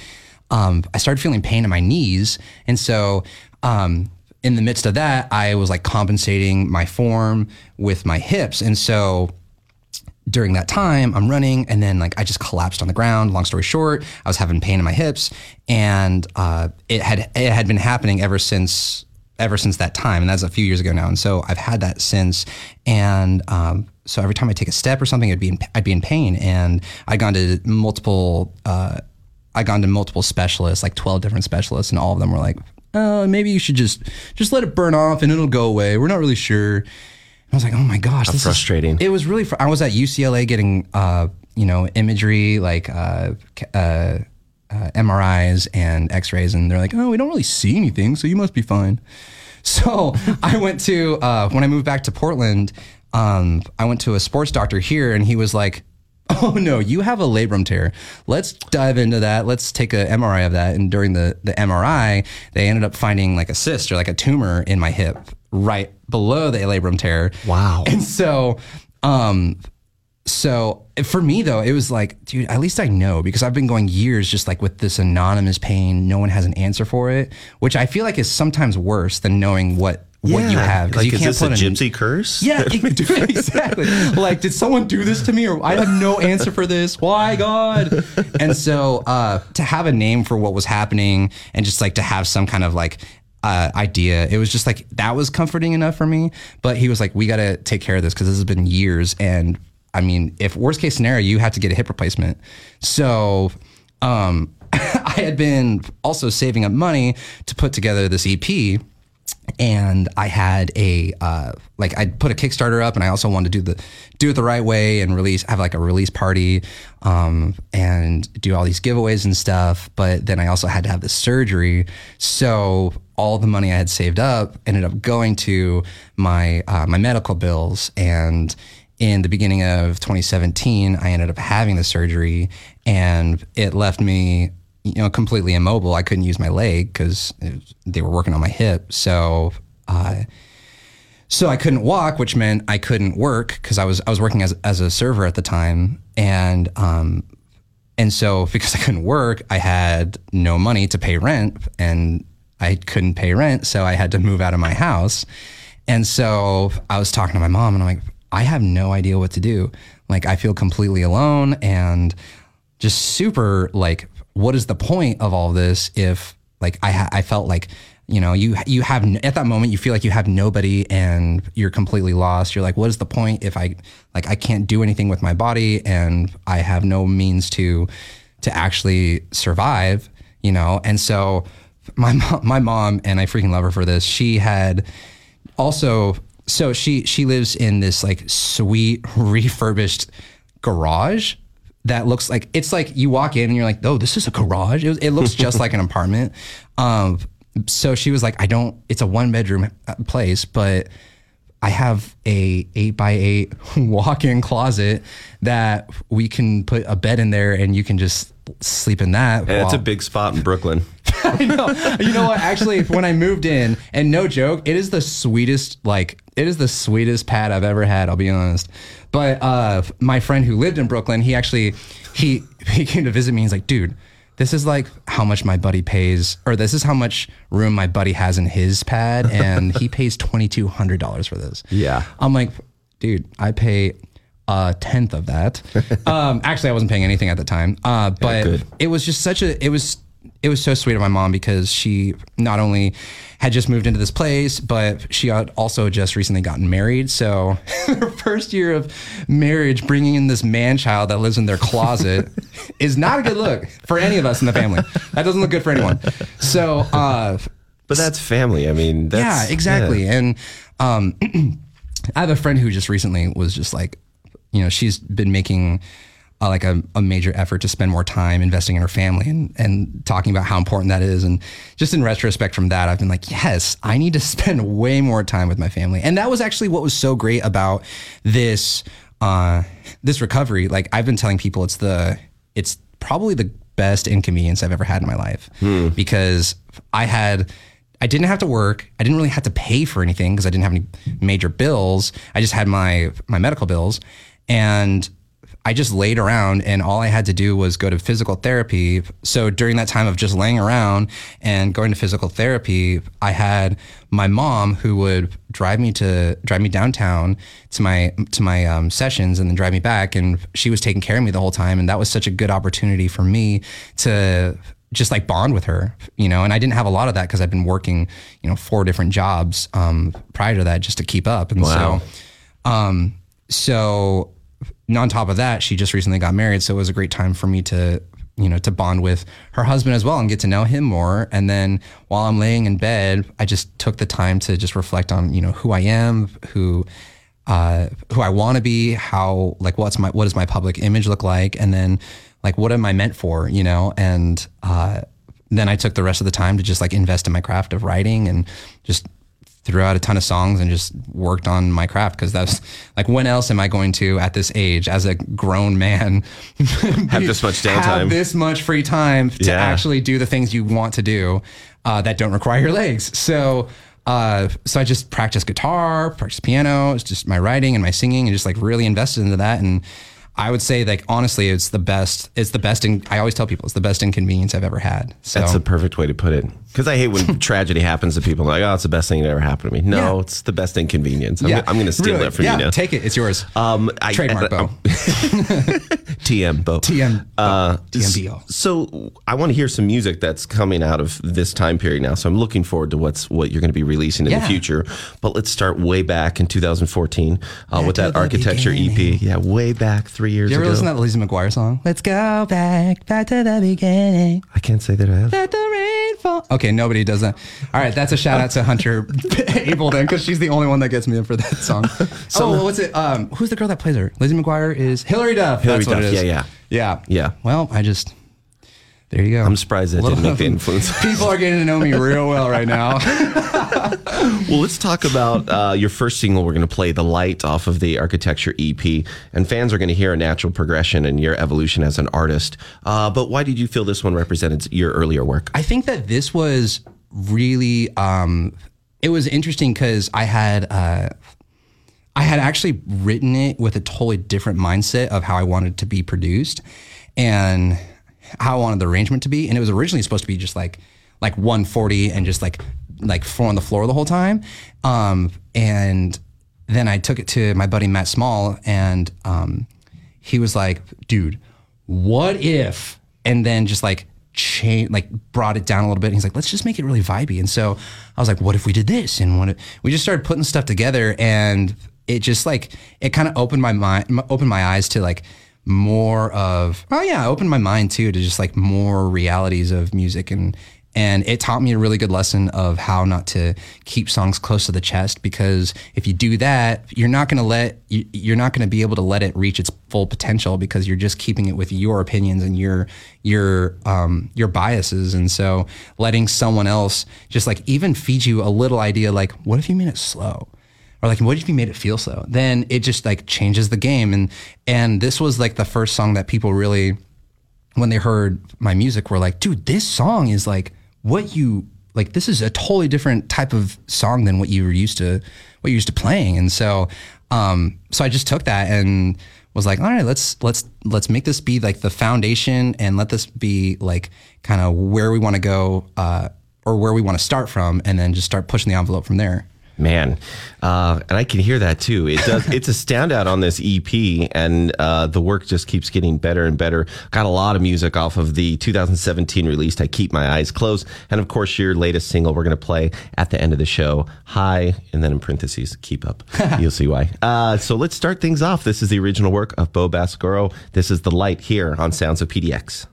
um, I started feeling pain in my knees. And so, um, in the midst of that, I was like compensating my form with my hips. And so, during that time, I'm running, and then like I just collapsed on the ground. Long story short, I was having pain in my hips, and uh, it had it had been happening ever since ever since that time, and that's a few years ago now. And so I've had that since, and um, so every time I take a step or something, I'd be in, I'd be in pain, and I'd gone to multiple uh, I'd gone to multiple specialists, like twelve different specialists, and all of them were like, uh, maybe you should just just let it burn off and it'll go away. We're not really sure. And I was like, oh my gosh, this is- frustrating. it was really. Fr- I was at UCLA getting, uh, you know, imagery like uh, uh, uh, MRIs and X-rays, and they're like, oh, we don't really see anything, so you must be fine. <laughs> So <laughs> I went to uh, when I moved back to Portland. Um, I went to a sports doctor here, and he was like. <laughs> Oh no, you have a labrum tear. Let's dive into that. Let's take a MRI of that. And during the the MRI, they ended up finding like a cyst or like a tumor in my hip right below the labrum tear. Wow. And so, um, so for me though, it was like, dude, at least I know because I've been going years just like with this anonymous pain. No one has an answer for it, which I feel like is sometimes worse than knowing what what you have. 'cause Like, you is can't this a put gypsy curse? yeah, <laughs> it- <laughs> exactly. Like, did someone do this to me, or I have no answer for this? Why, God? And so, uh, to have a name for what was happening, and just like to have some kind of like uh, idea, it was just like that was comforting enough for me. But he was like, "We got to take care of this because this has been years." And I mean, if worst case scenario, you have to get a hip replacement. So, um, <laughs> I had been also saving up money to put together this EP and I had a uh, like I put a Kickstarter up, and I also wanted to do the do it the right way and release have like a release party, um, and do all these giveaways and stuff. But then I also had to have this surgery, so all the money I had saved up ended up going to my uh, my medical bills and. In the beginning of 2017, I ended up having the surgery, and it left me you know, completely immobile. I couldn't use my leg because they were working on my hip. So, uh, so I couldn't walk, which meant I couldn't work because I was I was working as as a server at the time, and um, and so <laughs> because I couldn't work, I had no money to pay rent, and I couldn't pay rent, so I had to move out of my house. And so I was talking to my mom, and I'm like, I have no idea what to do. Like I feel completely alone, and just super like what is the point of all this if like I ha- I felt like you know you you have at that moment you feel like you have nobody and you're completely lost you're like what is the point if I like I can't do anything with my body and I have no means to to actually survive you know and so my mom, my mom and I freaking love her for this she had also so she she lives in this like sweet <laughs> refurbished garage that looks like it's like you walk in and you're like, oh, this is a garage. It, it looks just like an <laughs> apartment. Um, so she was like, I don't. It's a one bedroom uh, place, but I have a eight by eight <laughs> walk-in closet that we can put a bed in there, and you can just sleep in that. And it's a big spot in Brooklyn. I know. You know what? Actually, when I moved in, and no joke, it is the sweetest, like, it is the sweetest pad I've ever had, I'll be honest. But uh, my friend who lived in Brooklyn, he actually, he, <laughs> he came to visit me. He's like, dude, this is like how much my buddy pays, or this is how much room my buddy has in his pad, and he <laughs> pays $2,200 for this. Yeah. I'm like, dude, I pay a tenth of that. <laughs> um, actually, I wasn't paying anything at the time, uh, but good. it was just such a it was it was so sweet of my mom because she not only had just moved into this place, but she had also just recently gotten married. So <laughs> her first year of marriage, bringing in this man child that lives in their closet <laughs> is not a good look for any of us in the family. That doesn't look good for anyone. So. Uh, But that's family. I mean, that's, yeah, exactly. And um, <clears throat> I have a friend who just recently was just like, you know, she's been making uh, like a, a major effort to spend more time investing in her family and, and talking about how important that is. And just in retrospect from that, I've been like, yes, I need to <laughs> spend way more time with my family. And that was actually what was so great about this, uh, this recovery. Like I've been telling people it's the, it's probably the best inconvenience I've ever had in my life because I had, I didn't have to work. I didn't really have to pay for anything because I didn't have any major bills. I just had my my medical bills, and I just laid around, and all I had to do was go to physical therapy. So during that time of just laying around and going to physical therapy, I had my mom who would drive me to drive me downtown to my to my um, sessions and then drive me back, and she was taking care of me the whole time, and that was such a good opportunity for me to just like bond with her, you know. And I didn't have a lot of that because I'd been working, you know, four different jobs um, prior to that just to keep up. And Wow. so, um, so on top of that, she just recently got married, so it was a great time for me to, you know, to bond with her husband as well and get to know him more. And then while I'm laying in bed, I just took the time to just reflect on, you know, who I am, who uh, who I want to be, how like what's my what does my public image look like, and then like what am I meant for, you know? And uh, then I took the rest of the time to just like invest in my craft of writing and just threw out a ton of songs and just worked on my craft because that's like when else am I going to at this age as a grown man <laughs> Have this much downtime. have this much free time to Yeah. actually do the things you want to do uh, that don't require your legs. So, uh, so I just practice guitar, practice piano. It's just my writing and my singing, and just like really invested into that. And I would say, like honestly, it's the best. It's the best. In, I always tell people it's the best inconvenience I've ever had. So That's the perfect way to put it. Because I hate when <laughs> tragedy happens to people like, oh, it's the best thing that ever happened to me. No, Yeah. it's the best inconvenience. I'm, I'm going to steal really. that from yeah, you now. Take it. It's yours. Um, I- Trademark, I- Bo. <laughs> TM, Bo. TM. Uh, TMBO. So I want to hear some music that's coming out of this time period now. So I'm looking forward to what's what you're going to be releasing in the future. But let's start way back in 2014 uh, with that architecture beginning. EP. Yeah, way back three years you ever ago. listen to that Lizzie McGuire song? Let's go back, back to the beginning. I can't say that I have. Let the rain fall. Okay, nobody does that. All right, that's a shout out to Hunter <laughs> Abel then, because she's the only one that gets me in for that song. <laughs> oh, what's it? Um, who's the girl that plays her? Lizzie McGuire is Hilary Duff. Hilary that's what Duff, it is. yeah, yeah, Yeah. Well, I just there you go. I'm surprised that didn't make the influence. <laughs> People are getting to know me real well right now. <laughs> Well, let's talk about uh, your first single. We're going to play "The Light" off of the Architecture EP, and fans are going to hear a natural progression in your evolution as an artist. Uh, but why did you feel this one represented your earlier work? I think that this was really um, it was interesting because I had uh, I had actually written it with a totally different mindset of how I wanted to be produced and how I wanted the arrangement to be. And it was originally supposed to be just like like 140 and just like like four on the floor the whole time. Um, and then I took it to my buddy Matt Small and um, he was like, dude, what if? And then just like change, like brought it down a little bit. And he's like, let's just make it really vibey. And so I was like, what if we did this? And what if, we just started putting stuff together and it just like, it kind of opened my mind, opened my eyes to like more of, oh yeah, I opened my mind too to just like more realities of music and, and it taught me a really good lesson of how not to keep songs close to the chest because if you do that, you're not going to let you- you're not going to be able to let it reach its full potential because you're just keeping it with your opinions and your your um, your biases. And so letting someone else just like even feed you a little idea like, what if you made it slow? Or like what if you made it feel so? then it just like changes the game. And and this was like the first song that people really when they heard my music were like dude this song is like what you like this is a totally different type of song than what you were used to what you're used to playing. And so um so i just took that and was like all right let's let's let's make this be like the foundation and let this be like kind of where we want to go uh or where we want to start from and then just start pushing the envelope from there Man, uh, and I can hear that too. It does. it's a standout on this EP, and uh, the work just keeps getting better and better. Got a lot of music off of the 2017 release. I keep my eyes closed, and of course, your latest single we're going to play at the end of the show. Hi, and then in parentheses, keep up. <laughs> You'll see why. Uh, so let's start things off. This is the original work of Bo Bascaro. This is the light here on Sounds of PDX.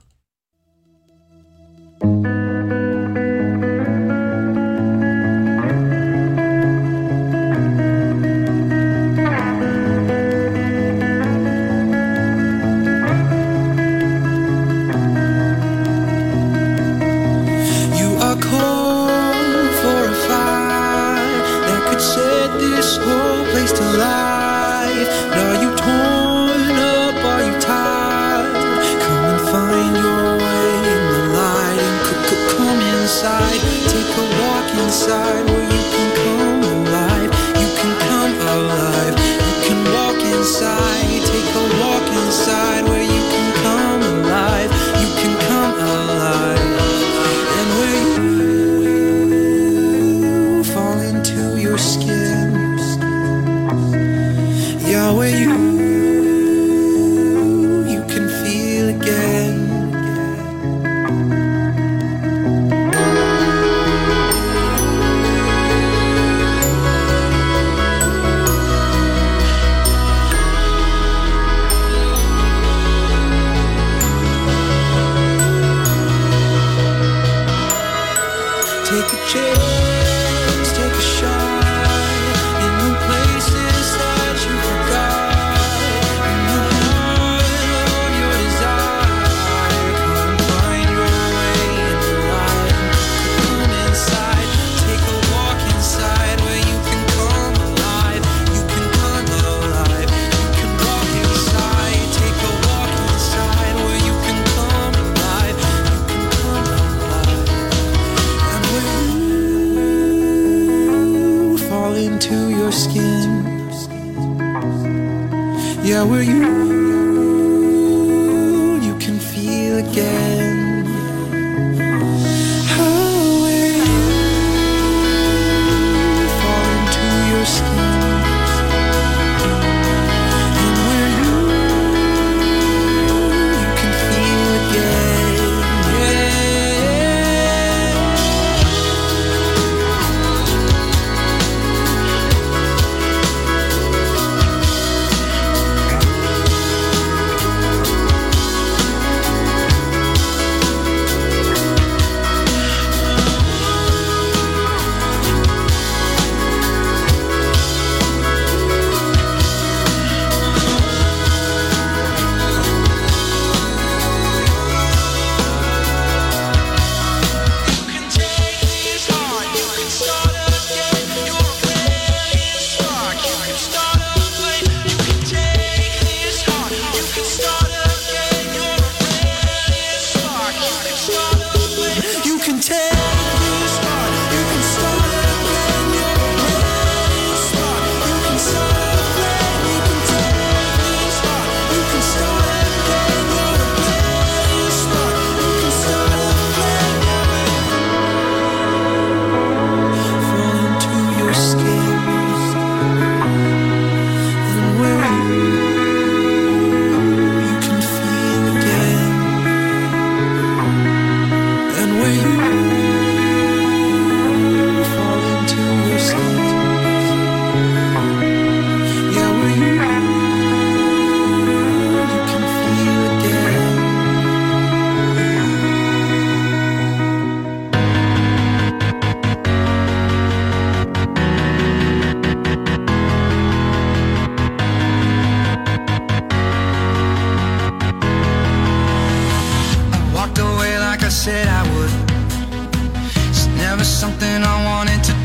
Said I would. It's never something I wanted to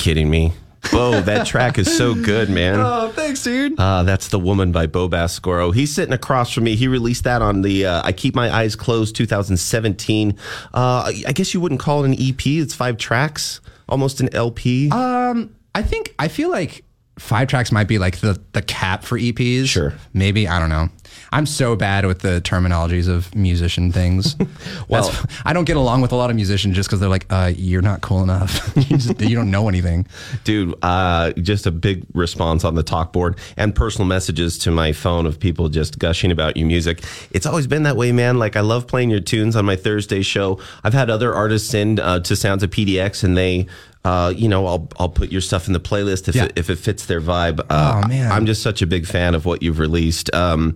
kidding me? Whoa, that track is so good, man. <laughs> Oh, thanks, dude. Uh, that's The Woman by Bo Bascoro. He's sitting across from me. He released that on the uh, I Keep My Eyes Closed 2017. Uh, I guess you wouldn't call it an EP. It's five tracks, almost an LP. Um, I think I feel like five tracks might be like the the cap for EPs. Sure. Maybe I don't know. I'm so bad with the terminologies of musician things. <laughs> Well- well, <laughs> I don't get along with a lot of musicians just because they're like, uh, "You're not cool enough. <laughs> you, just, you don't know anything." Dude, uh, just a big response on the talk board and personal messages to my phone of people just gushing about your music. It's always been that way, man. Like, I love playing your tunes on my Thursday show. I've had other artists in uh, to Sounds of PDX, and they, uh, you know, I'll, I'll put your stuff in the playlist if, Yeah. it, if it fits their vibe. Uh, Oh, man. I'm just such a big fan of what you've released. Um,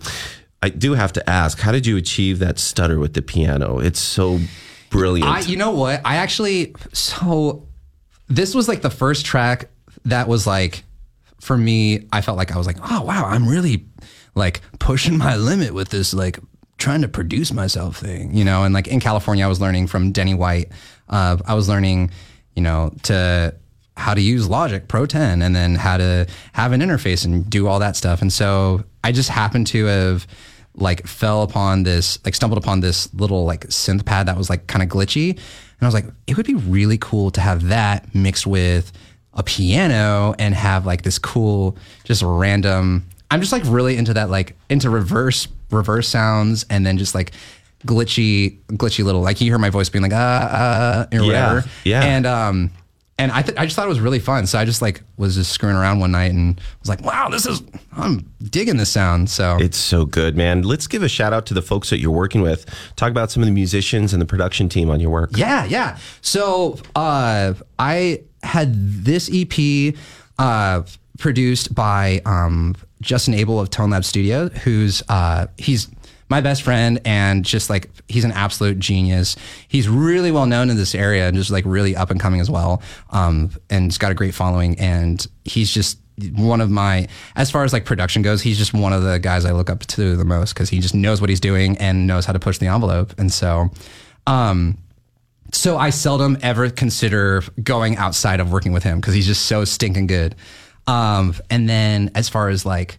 I do have to ask, how did you achieve that stutter with the piano? It's so brilliant. I, you know what? I actually so this was like the first track that was like for me. I felt like I was like, oh wow, I'm really like pushing my limit with this like trying to produce myself thing, you know. And like in California, I was learning from Denny White. Uh, I was learning, you know, to how to use Logic Pro 10 and then how to have an interface and do all that stuff. And so I just happened to have like fell upon this, like stumbled upon this little like synth pad that was like kind of glitchy. And I was like, it would be really cool to have that mixed with a piano and have like this cool, just random. I'm just like really into that, like into reverse, reverse sounds and then just like glitchy, glitchy little, like you hear my voice being like, ah, ah, ah, or Yeah, whatever. yeah. And, um, and I, th- I just thought it was really fun. So I just like was just screwing around one night and was like, wow, this is, I'm digging this sound. So It's so good, man. Let's give a shout out to the folks that you're working with. Talk about some of the musicians and the production team on your work. Yeah, yeah. So uh, I had this EP uh, produced by um, Justin Abel of Tone Lab Studio, who's uh, he's my best friend and just like he's an absolute genius. He's really well known in this area and just like really up and coming as well. Um, and he's got a great following and he's just one of my as far as like production goes he's just one of the guys i look up to the most because he just knows what he's doing and knows how to push the envelope and so um so I seldom ever consider going outside of working with him because he's just so stinking good. Um, and then as far as like,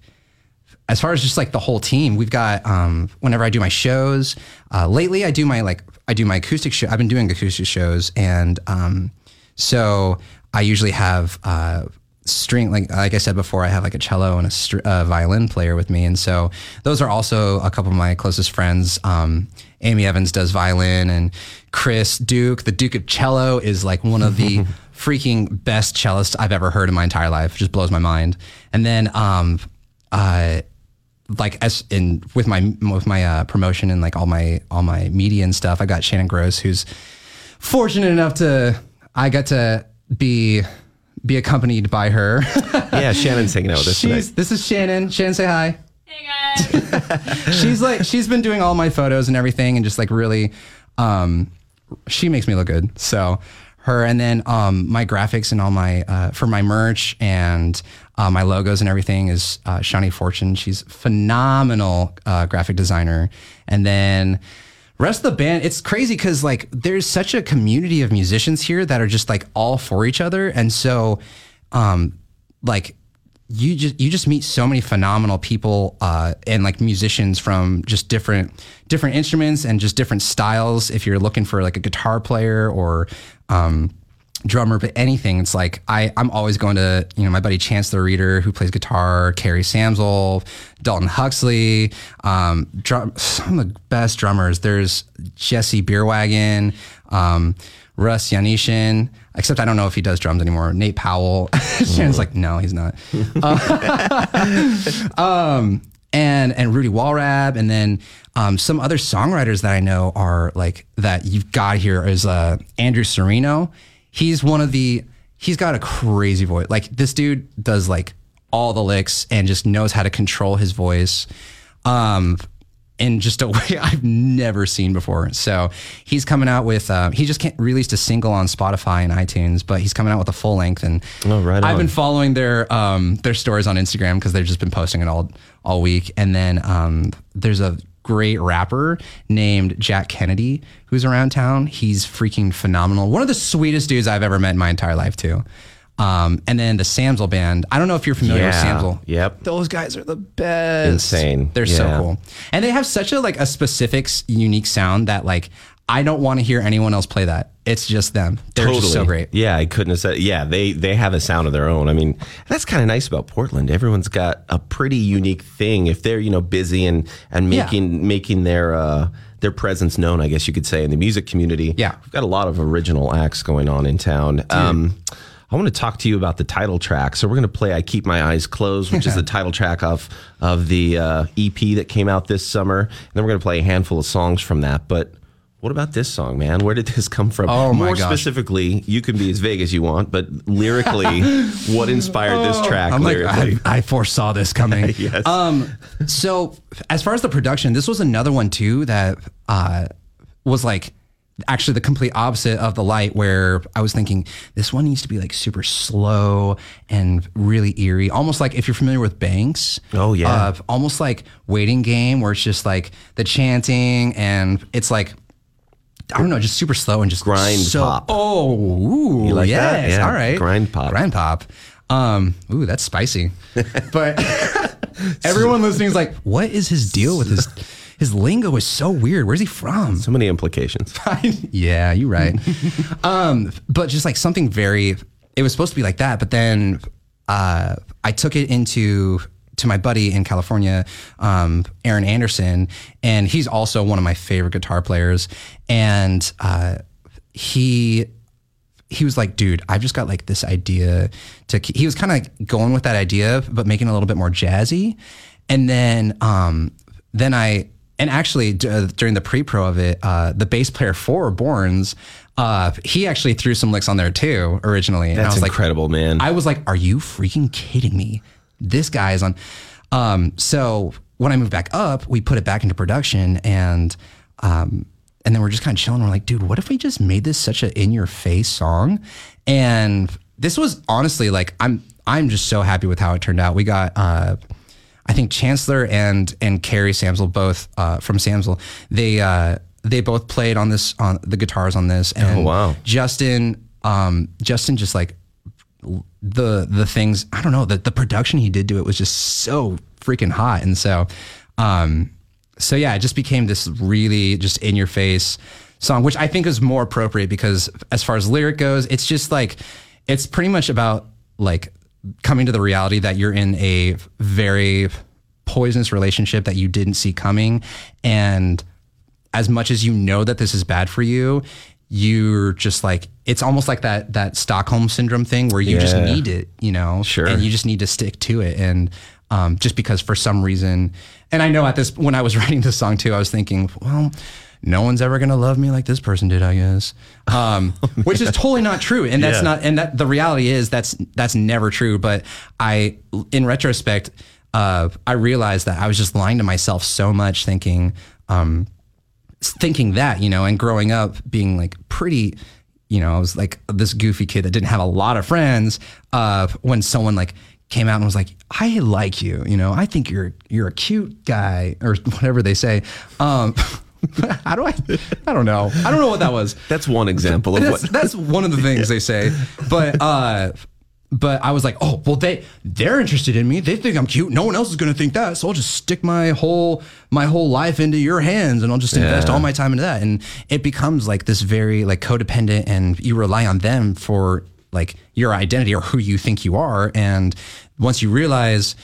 as far as just like the whole team, we've got um, whenever I do my shows. Uh, lately, I do my like I do my acoustic show. I've been doing acoustic shows, and um, so I usually have uh, string like like I said before. I have like a cello and a str- uh, violin player with me, and so those are also a couple of my closest friends. Um, Amy Evans does violin, and Chris Duke, the Duke of cello, is like one of the <laughs> freaking best cellists I've ever heard in my entire life. It just blows my mind. And then um, uh, like as in with my with my uh, promotion and like all my all my media and stuff, I got Shannon Gross, who's fortunate enough to I got to be be accompanied by her. <laughs> Yeah, Shannon's hanging out with us She's tonight. this is Shannon. Shannon, say hi. Hey guys. <laughs> <laughs> She's like she's been doing all my photos and everything, and just like really, um, she makes me look good. So her and then um, my graphics and all my uh, for my merch and uh, my logos and everything is uh, Shawnee Fortune. She's phenomenal uh, graphic designer, and then rest of the band it's crazy because like there's such a community of musicians here that are just like all for each other and so um like you just you just meet so many phenomenal people uh, and like musicians from just different different instruments and just different styles. If you're looking for like a guitar player or um, drummer, but anything, it's like I I'm always going to you know my buddy Chance the Reader who plays guitar, Carrie Samsel, Dalton Huxley, um, drum, some of the best drummers. There's Jesse Beerwagon. Um, Russ Yanishin, except I don't know if he does drums anymore. Nate Powell. <laughs> Shannon's like, no, he's not. Uh, <laughs> um, and and Rudy Walrab, and then um, some other songwriters that I know are like that you've got here is uh, Andrew Sereno. He's one of the. He's got a crazy voice. Like this dude does like all the licks and just knows how to control his voice. Um, in just a <laughs> way I've never seen before. So he's coming out with uh, he just can't released a single on Spotify and iTunes, but he's coming out with a full length. And Oh, right I've on. been following their um, their stories on Instagram because they've just been posting it all all week. And then um, there's a great rapper named Jack Kennedy who's around town. He's freaking phenomenal. One of the sweetest dudes I've ever met in my entire life too. Um, and then the Samsel band. I don't know if you're familiar with Yeah. Samsel. Yep. Those guys are the best. Insane. They're Yeah. so cool. And they have such a like a specific unique sound that like I don't want to hear anyone else play that. It's just them. They're just so great. Yeah, I couldn't have said. Yeah, they they have a sound of their own. I mean, that's kind of nice about Portland. Everyone's got a pretty unique thing. If they're you know busy and and Yeah. making making their uh, their presence known, I guess you could say in the music community. Yeah. we've got a lot of original acts going on in town. Um, I want to talk to you about the title track. So we're going to play "I Keep My Eyes Closed," which is the <laughs> title track of of the uh, EP that came out this summer. And then we're going to play a handful of songs from that. But what about this song, man? Where did this come from? Oh, my More gosh. specifically, you can be as vague as you want, but lyrically, <laughs> what inspired this track I'm like, lyrically? I, I foresaw this coming. <laughs> Yes. Um, so as far as the production, this was another one too that uh, was like actually the complete opposite of the light where I was thinking this one needs to be like super slow and really eerie, almost like if you're familiar with Banks. Oh, yeah. Uh, almost like waiting game where it's just like the chanting and it's like I don't know, just super slow and just Grind so, pop. Oh, ooh, You like yes, Yeah, all right. grind pop. Grind pop. Um, ooh, that's spicy. <laughs> But <laughs> everyone listening is like, what is his deal with his his lingo is so weird. Where's he from? so many implications. <laughs> yeah, you're right. <laughs> um, but just like something very it was supposed to be like that, but then uh I took it into to my buddy in California, um, Aaron Anderson, and he's also one of my favorite guitar players. And uh, he he was like, dude, I've just got like this idea to. ke-" He was kind of like going with that idea, but making it a little bit more jazzy. And then, um, then I, and actually d- uh, during the pre-pro of it, uh, the bass player for Borns, uh, he actually threw some licks on there too originally. and I That's was like, incredible, man. I was like, "Are you freaking kidding me? This guy is on." Um, so when I moved back up, we put it back into production, and um, and then we're just kind of chilling. We're like, "Dude, what if we just made this such a in your face song?" And this was honestly like, I'm I'm just so happy with how it turned out. We got. Uh, I think Chancellor and and Carrie Samsel both uh, from Samsel they uh, they both played on this on the guitars on this and Oh, wow. Justin um, Justin just like the the things I don't know the the production he did to it was just so freaking hot and so um so yeah it just became this really just in your face song which I think is more appropriate because as far as lyric goes it's just like it's pretty much about like coming to the reality that you're in a very poisonous relationship that you didn't see coming and as much as you know that this is bad for you, you're just like it's almost like that that Stockholm syndrome thing where you just need it, you know, Sure. and you just need to stick to it. And um, just because for some reason, and I know at this when I was <laughs> writing this song too, I was thinking, well. No one's ever gonna love me like this person did, I guess. Um, <laughs> which is totally not true, and that's Yeah. not. And that the reality is that's that's never true. But I, in retrospect, uh, I realized that I was just lying to myself so much, thinking, um, thinking that, you know, and growing up being like pretty, you know, I was like this goofy kid that didn't have a lot of friends. Uh, when someone like came out and was like, "I like you," you know, I think you're you're a cute guy or <laughs> whatever they say. Um, <laughs> how do I? I don't know. I don't know what that was. That's one example of That's, what. that's one of the things they say. But uh but I was like, oh, well they they're interested in me. They think I'm cute. No one else is gonna think that. So I'll just stick my whole my whole life into your hands and I'll just invest Yeah. all my time into that. And it becomes like this very like codependent and you rely on them for like your identity or who you think you are. And once you realize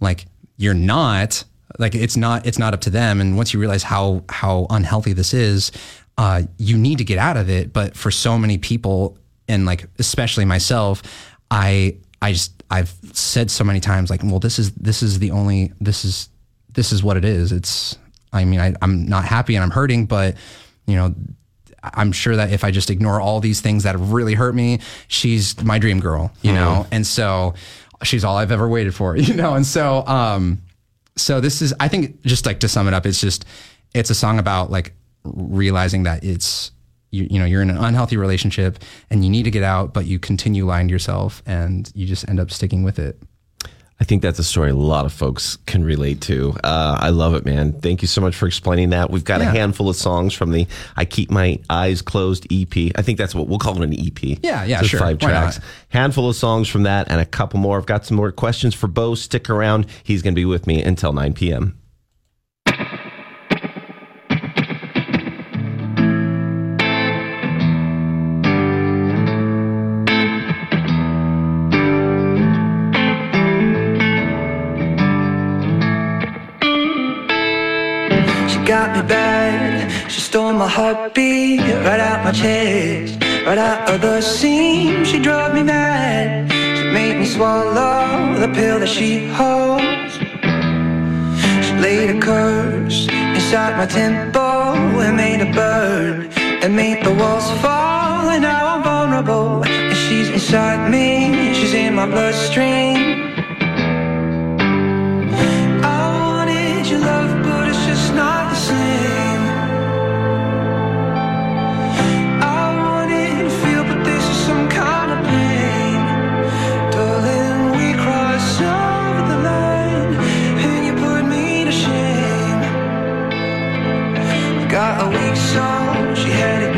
like you're not like it's not it's not up to them and once you realize how how unhealthy this is uh you need to get out of it but for so many people and like especially myself i i just i've said so many times like well this is this is the only this is this is what it is it's i mean I, i'm not happy and i'm hurting but you know I'm sure that if I just ignore all these things that have really hurt me, she's my dream girl, you know? And so she's all I've ever waited for, <laughs> you know? And so, um, so this is, I think just like to sum it up, it's just, it's a song about like realizing that it's, you, you know, you're in an unhealthy relationship and you need to get out, but you continue lying to yourself and you just end up sticking with it. I think that's a story a lot of folks can relate to. Uh, I love it, man. Thank you so much for explaining that. We've got yeah. a handful of songs from the I Keep My Eyes Closed EP. I think that's what we'll call it an EP. Yeah, yeah, so sure. Five tracks. Handful of songs from that and a couple more. I've got some more questions for Bo. Stick around. He's going to be with me until 9 p.m. me bad. She stole my heartbeat right out my chest Right out of the seam, she drove me mad. She made me swallow the pill that she holds. She laid a curse inside my temple and made a burn and made the walls fall. And now I'm vulnerable. And she's inside me, she's in my bloodstream. She had it.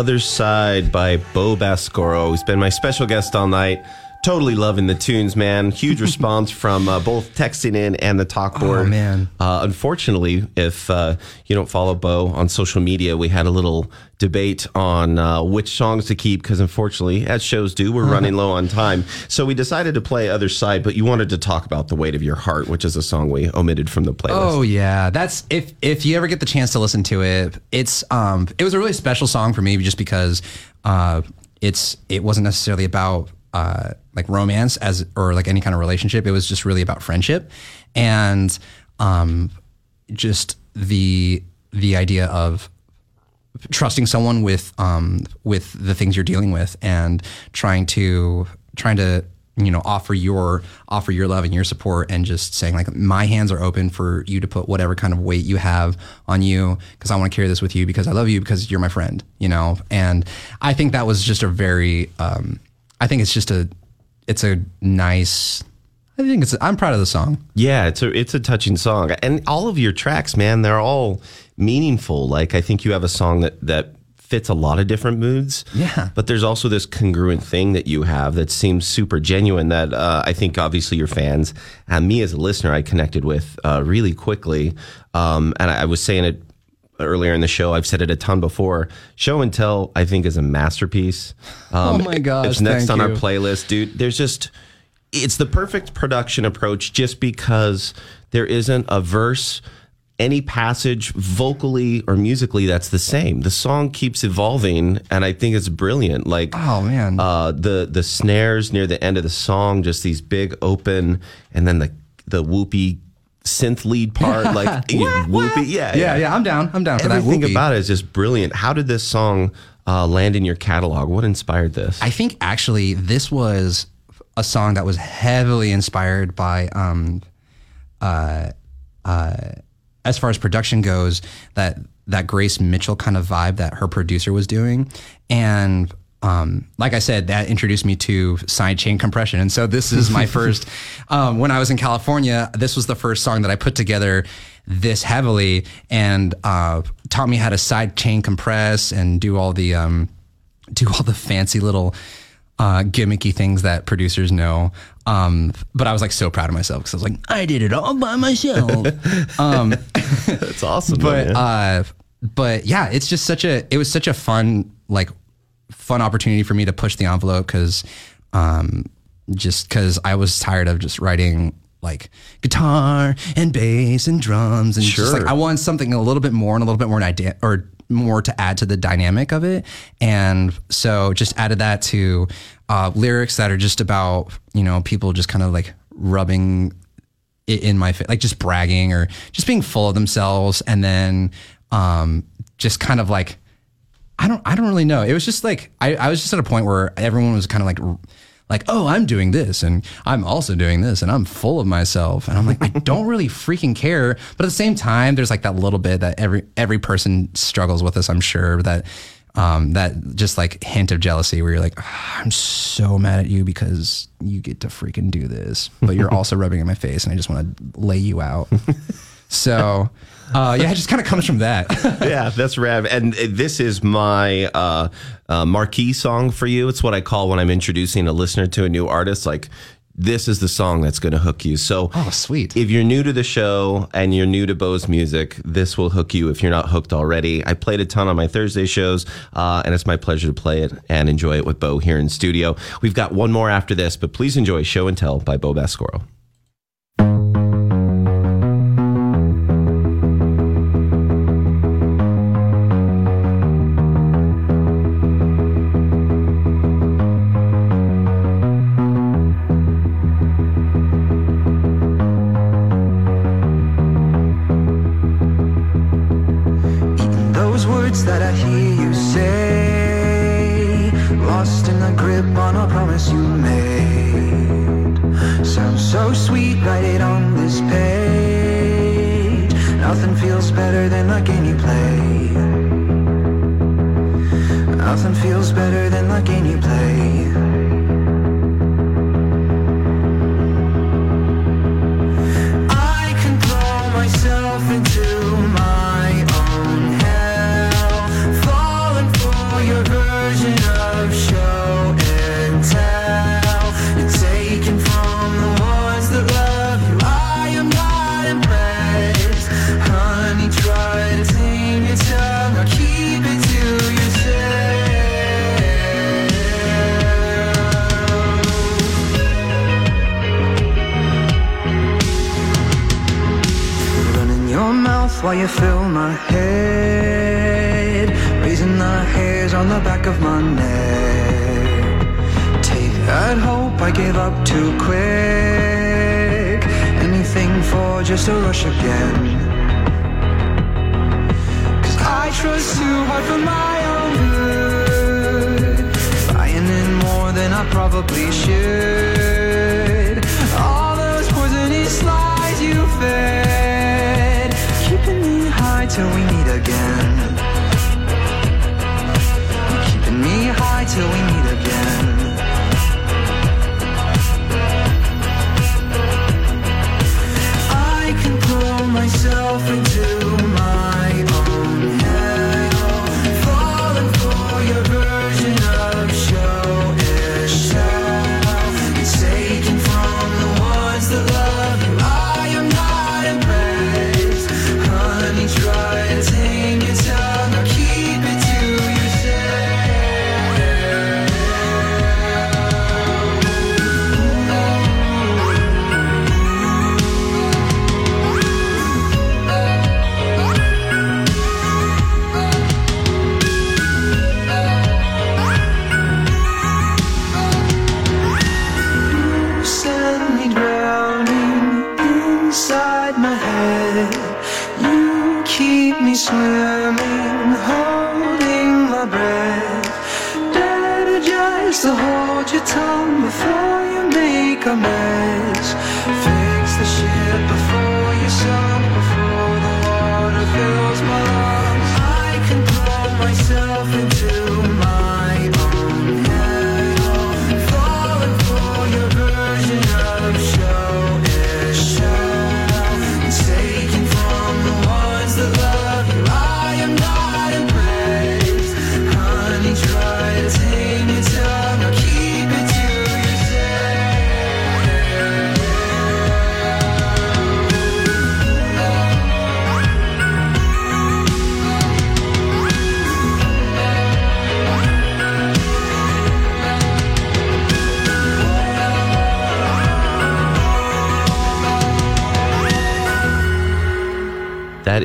Other Side by Bo Bascoro, who's been my special guest all night. Totally loving the tunes, man. Huge <laughs> response from uh, both texting in and the talk board. Oh, man. Uh, unfortunately, if uh, you don't follow Bo on social media, we had a little debate on uh, which songs to keep because, unfortunately, as shows do, we're running low on time. So we decided to play Other Side, but you wanted to talk about The Weight of Your Heart, which is a song we omitted from the playlist. Oh yeah, that's if if you ever get the chance to listen to it, it's um it was a really special song for me just because uh it's it wasn't necessarily about uh like romance as or like any kind of relationship. It was just really about friendship and um just the the idea of trusting someone with um with the things you're dealing with and trying to trying to you know offer your offer your love and your support and just saying like my hands are open for you to put whatever kind of weight you have on you because I want to carry this with you because I love you because you're my friend you know and I think that was just a very um I think it's just a it's a nice I think it's I'm proud of the song Yeah, it's a it's a touching song, and all of your tracks, man, they're all meaningful. Like I think you have a song that that fits a lot of different moods. Yeah. but there's also this congruent thing that you have that seems super genuine. That uh, I think obviously your fans and me as a listener, I connected with uh, really quickly. Um, and I, I was saying it earlier in the show. I've said it a ton before. Show and Tell, I think, is a masterpiece. <laughs> Um, Oh my gosh, It's next on our playlist, dude. There's just it's the perfect production approach just because there isn't a verse any passage vocally or musically that's the same the song keeps evolving and i think it's brilliant like Oh, man. uh, the the snares near the end of the song just these big open and then the the whoopy synth lead part <laughs> like you know, whoopy yeah yeah yeah. I'm down. I'm down for that. Everything about it is just brilliant. How did this song uh, land in your catalog? What inspired this? I think actually this was a song that was heavily inspired by um uh uh as far as production goes that that Grace Mitchell kind of vibe that her producer was doing. And um, like I said, that introduced me to sidechain compression. And so this is my <laughs> first, um, when I was in California, this was the first song that I put together this heavily. And uh, taught me how to side chain compress and do all the um, do all the fancy little uh, gimmicky things that producers know. Um, but I was like so proud of myself because I was like, I did it all by myself. <laughs> um, That's awesome. but man. uh, but yeah, it's just such a it was such a fun like fun opportunity for me to push the envelope because um, just because I was tired of just writing like guitar and bass and drums and just like I wanted something a little bit more and a little bit more idea or more to add to the dynamic of it. And so just added that to uh, lyrics that are just about you know people just kind of like rubbing i- in my face, like just bragging or just being full of themselves, and then um, just kind of like I don't I don't really know. It was just like I, I was just at a point where everyone was kind of like like oh I'm doing this and I'm also doing this and I'm full of myself and I'm like I don't really freaking care. But at the same time, there's like that little bit that every every person struggles with this. I'm sure that. Um, that just like hint of jealousy where you're like, "Ah, I'm so mad at you because you get to freaking do this, but you're <laughs> also rubbing in my face and I just want to lay you out. <laughs> so, uh, yeah, it just kind of comes from that. <laughs> yeah, that's rad. And this is my uh, uh, marquee song for you. It's what I call when I'm introducing a listener to a new artist. Like, this is the song that's going to hook you. So, oh, sweet. if you're new to the show and you're new to Bo's music, this will hook you if you're not hooked already. I played a ton on my Thursday shows, uh, and it's my pleasure to play it and enjoy it with Bo here in studio. We've got one more after this, but please enjoy Show and Tell by Bo Bascoro.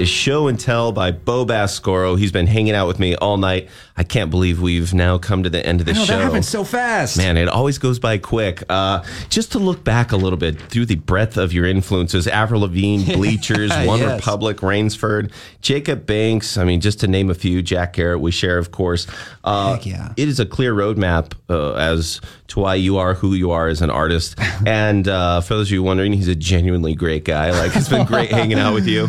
Is Show and Tell by Bo Bascoro. He's been hanging out with me all night. I can't believe we've now come to the end of the I know, show. that happened so fast. Man, it always goes by quick. Uh, just to look back a little bit through the breadth of your influences Avril Lavigne, <laughs> Bleachers, <laughs> One Yes. Republic, Rainsford, Jacob Banks. I mean, just to name a few, Jack Garratt, we share, of course. Uh, Heck yeah. It is a clear roadmap uh, as to why you are who you are as an artist. <laughs> and uh, for those of you wondering, he's a genuinely great guy. Like, it's been great hanging out with you.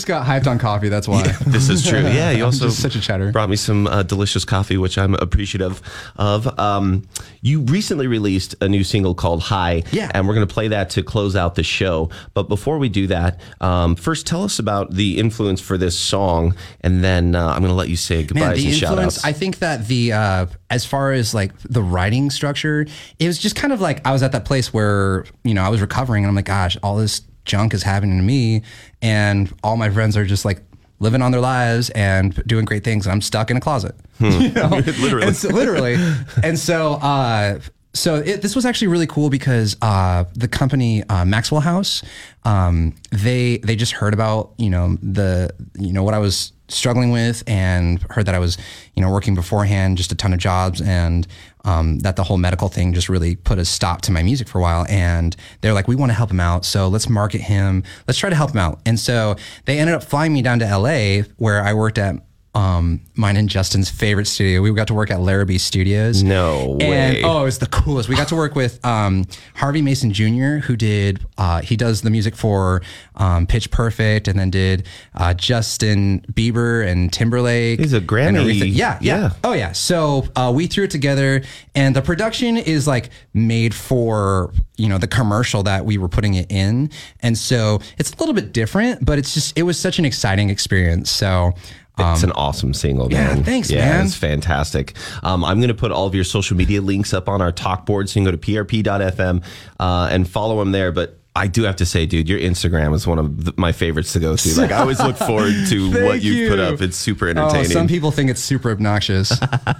Just got hyped on coffee. That's why. this is true. <laughs> Yeah, you also such a chatter. brought me some uh, delicious coffee, which I'm appreciative of. Um, you recently released a new single called "High," Yeah. and we're going to play that to close out the show. But before we do that, um, first tell us about the influence for this song, and then uh, I'm going to let you say goodbyes Man, the and shout influence. outs. I think that the uh, as far as like the writing structure, it was just kind of like I was at that place where you know I was recovering, and I'm like, gosh, all this junk is happening to me, and all my friends are just like living on their lives and doing great things, and I'm stuck in a closet. <laughs> You <laughs> know? Literally. And so, literally. and so, uh, so it, this was actually really cool because uh, the company uh, Maxwell House, um, they they just heard about you know the you know what I was struggling with and heard that I was you know working beforehand just a ton of jobs and um, that the whole medical thing just really put a stop to my music for a while. And they're like we want to help him out so let's market him. Let's try to help him out. And so they ended up flying me down to LA where I worked at um, mine and Justin's favorite studio. We got to work at Larrabee Studios. No And way. oh, it was the coolest. We got to work with um, Harvey Mason Jr., who did uh, he does the music for um, Pitch Perfect, and then did uh, Justin Bieber and Timberlake. He's a Grammy-. Yeah, yeah, yeah. Oh yeah. So uh, we threw it together, and the production is like made for you know the commercial that we were putting it in, and so it's a little bit different, but it's just it was such an exciting experience. So. It's an awesome single, yeah, man. thanks, yeah, man. It's fantastic. Um, I'm going to put all of your social media links up on our talk board, so you can go to prp.fm uh, and follow them there. But I do have to say, dude, your Instagram is one of the, my favorites to go to. Like, I always look <laughs> forward to what you've put up. It's super Oh, entertaining. some people think it's super obnoxious.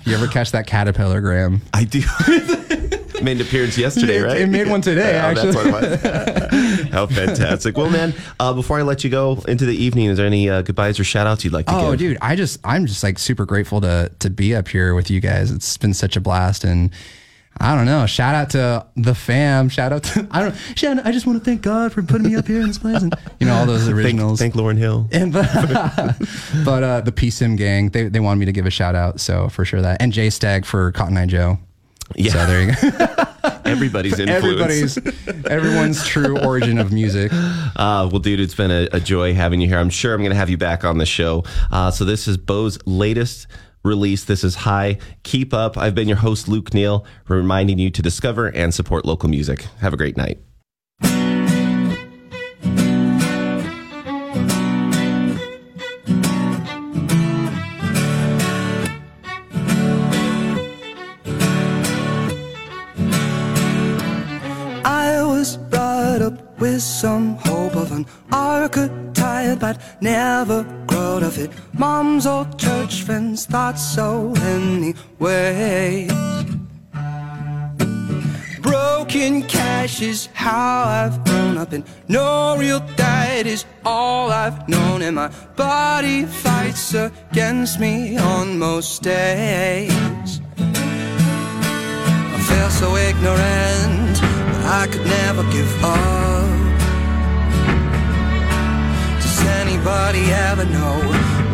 you ever catch that caterpillar gram? I do. <laughs> <laughs> Made an appearance yesterday, right? it made one today, Oh, actually. That's what it. <laughs> How fantastic. Well, man, uh, before I let you go into the evening, is there any uh, goodbyes or shout outs you'd like to Oh, give? dude, I just I'm just like super grateful to to be up here with you guys. It's been such a blast and I don't know. Shout out to the fam. Shout out to <laughs> I don't. Shout out, I just want to thank God for putting me up here in this place and you know all those Thank, originals. thank Lauryn Hill. and but, but uh, the PSIM gang, they, they wanted me to give a shout out, so for sure that. And Jay Stag for Cotton Eye Joe. Yeah. So there you go. <laughs> Everybody's influence. Everybody's everyone's true origin of music. <laughs> Uh, well, dude, it's been a, a joy having you here. I'm sure I'm going to have you back on the show. Uh, so this is Bo's latest release. This is High. Keep up. I've been your host, Luke Neal, reminding you to discover and support local music. Have a great night. With some hope of an archetype, but never growed of it. Mom's old church friends thought so anyways. Broken cash is how I've grown up, and no real diet is all I've known. And my body fights against me on most days. I feel so ignorant, I could never give up. Does anybody ever know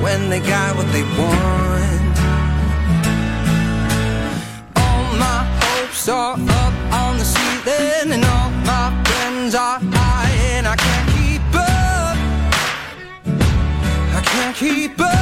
when they got what they want? All my hopes are up on the ceiling, and all my friends are high, and I can't keep up. I can't keep up.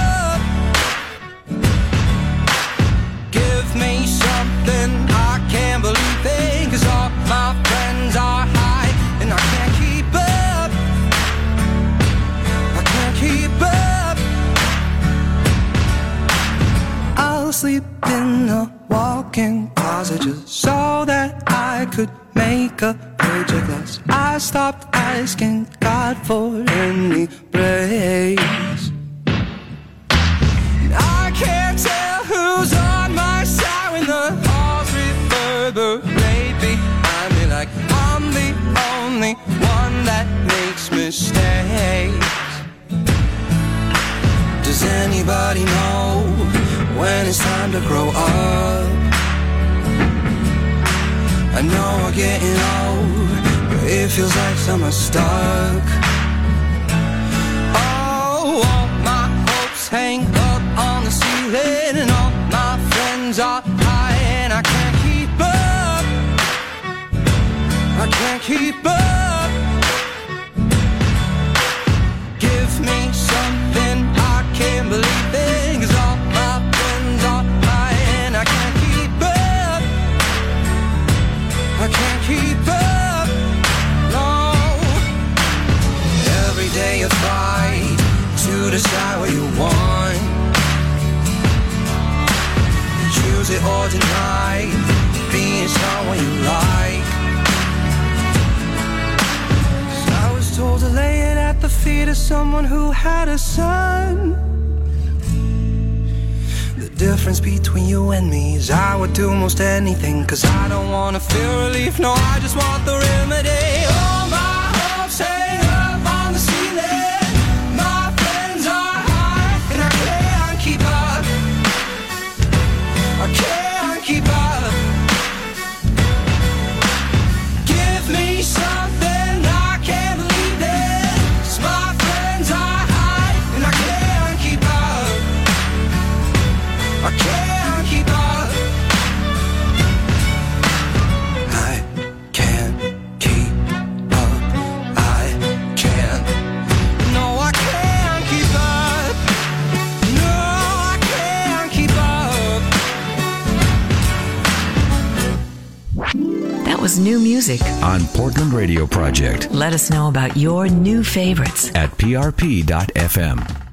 Sleep in a walk-in closet just so that I could make a of glass. I stopped asking God for any praise. I can't tell who's on my side when the halls reverberate behind me like I'm the only one that makes mistakes. Does anybody know when it's time to grow up? I know we're getting old, but it feels like summer's stuck. Oh, all my hopes hang up on the ceiling, and all my friends are high, and I can't keep up. I can't keep up. Give me something I can believe Every day you fight to decide what you want. Choose it or deny. Being someone you like. I was told to lay it at the feet of someone who had a son. The difference between you and me is I would do most anything. Cause I don't wanna feel relief, no, I just want the remedy. All my Was new music. on Portland Radio Project Let us know about your new favorites. at prp.fm.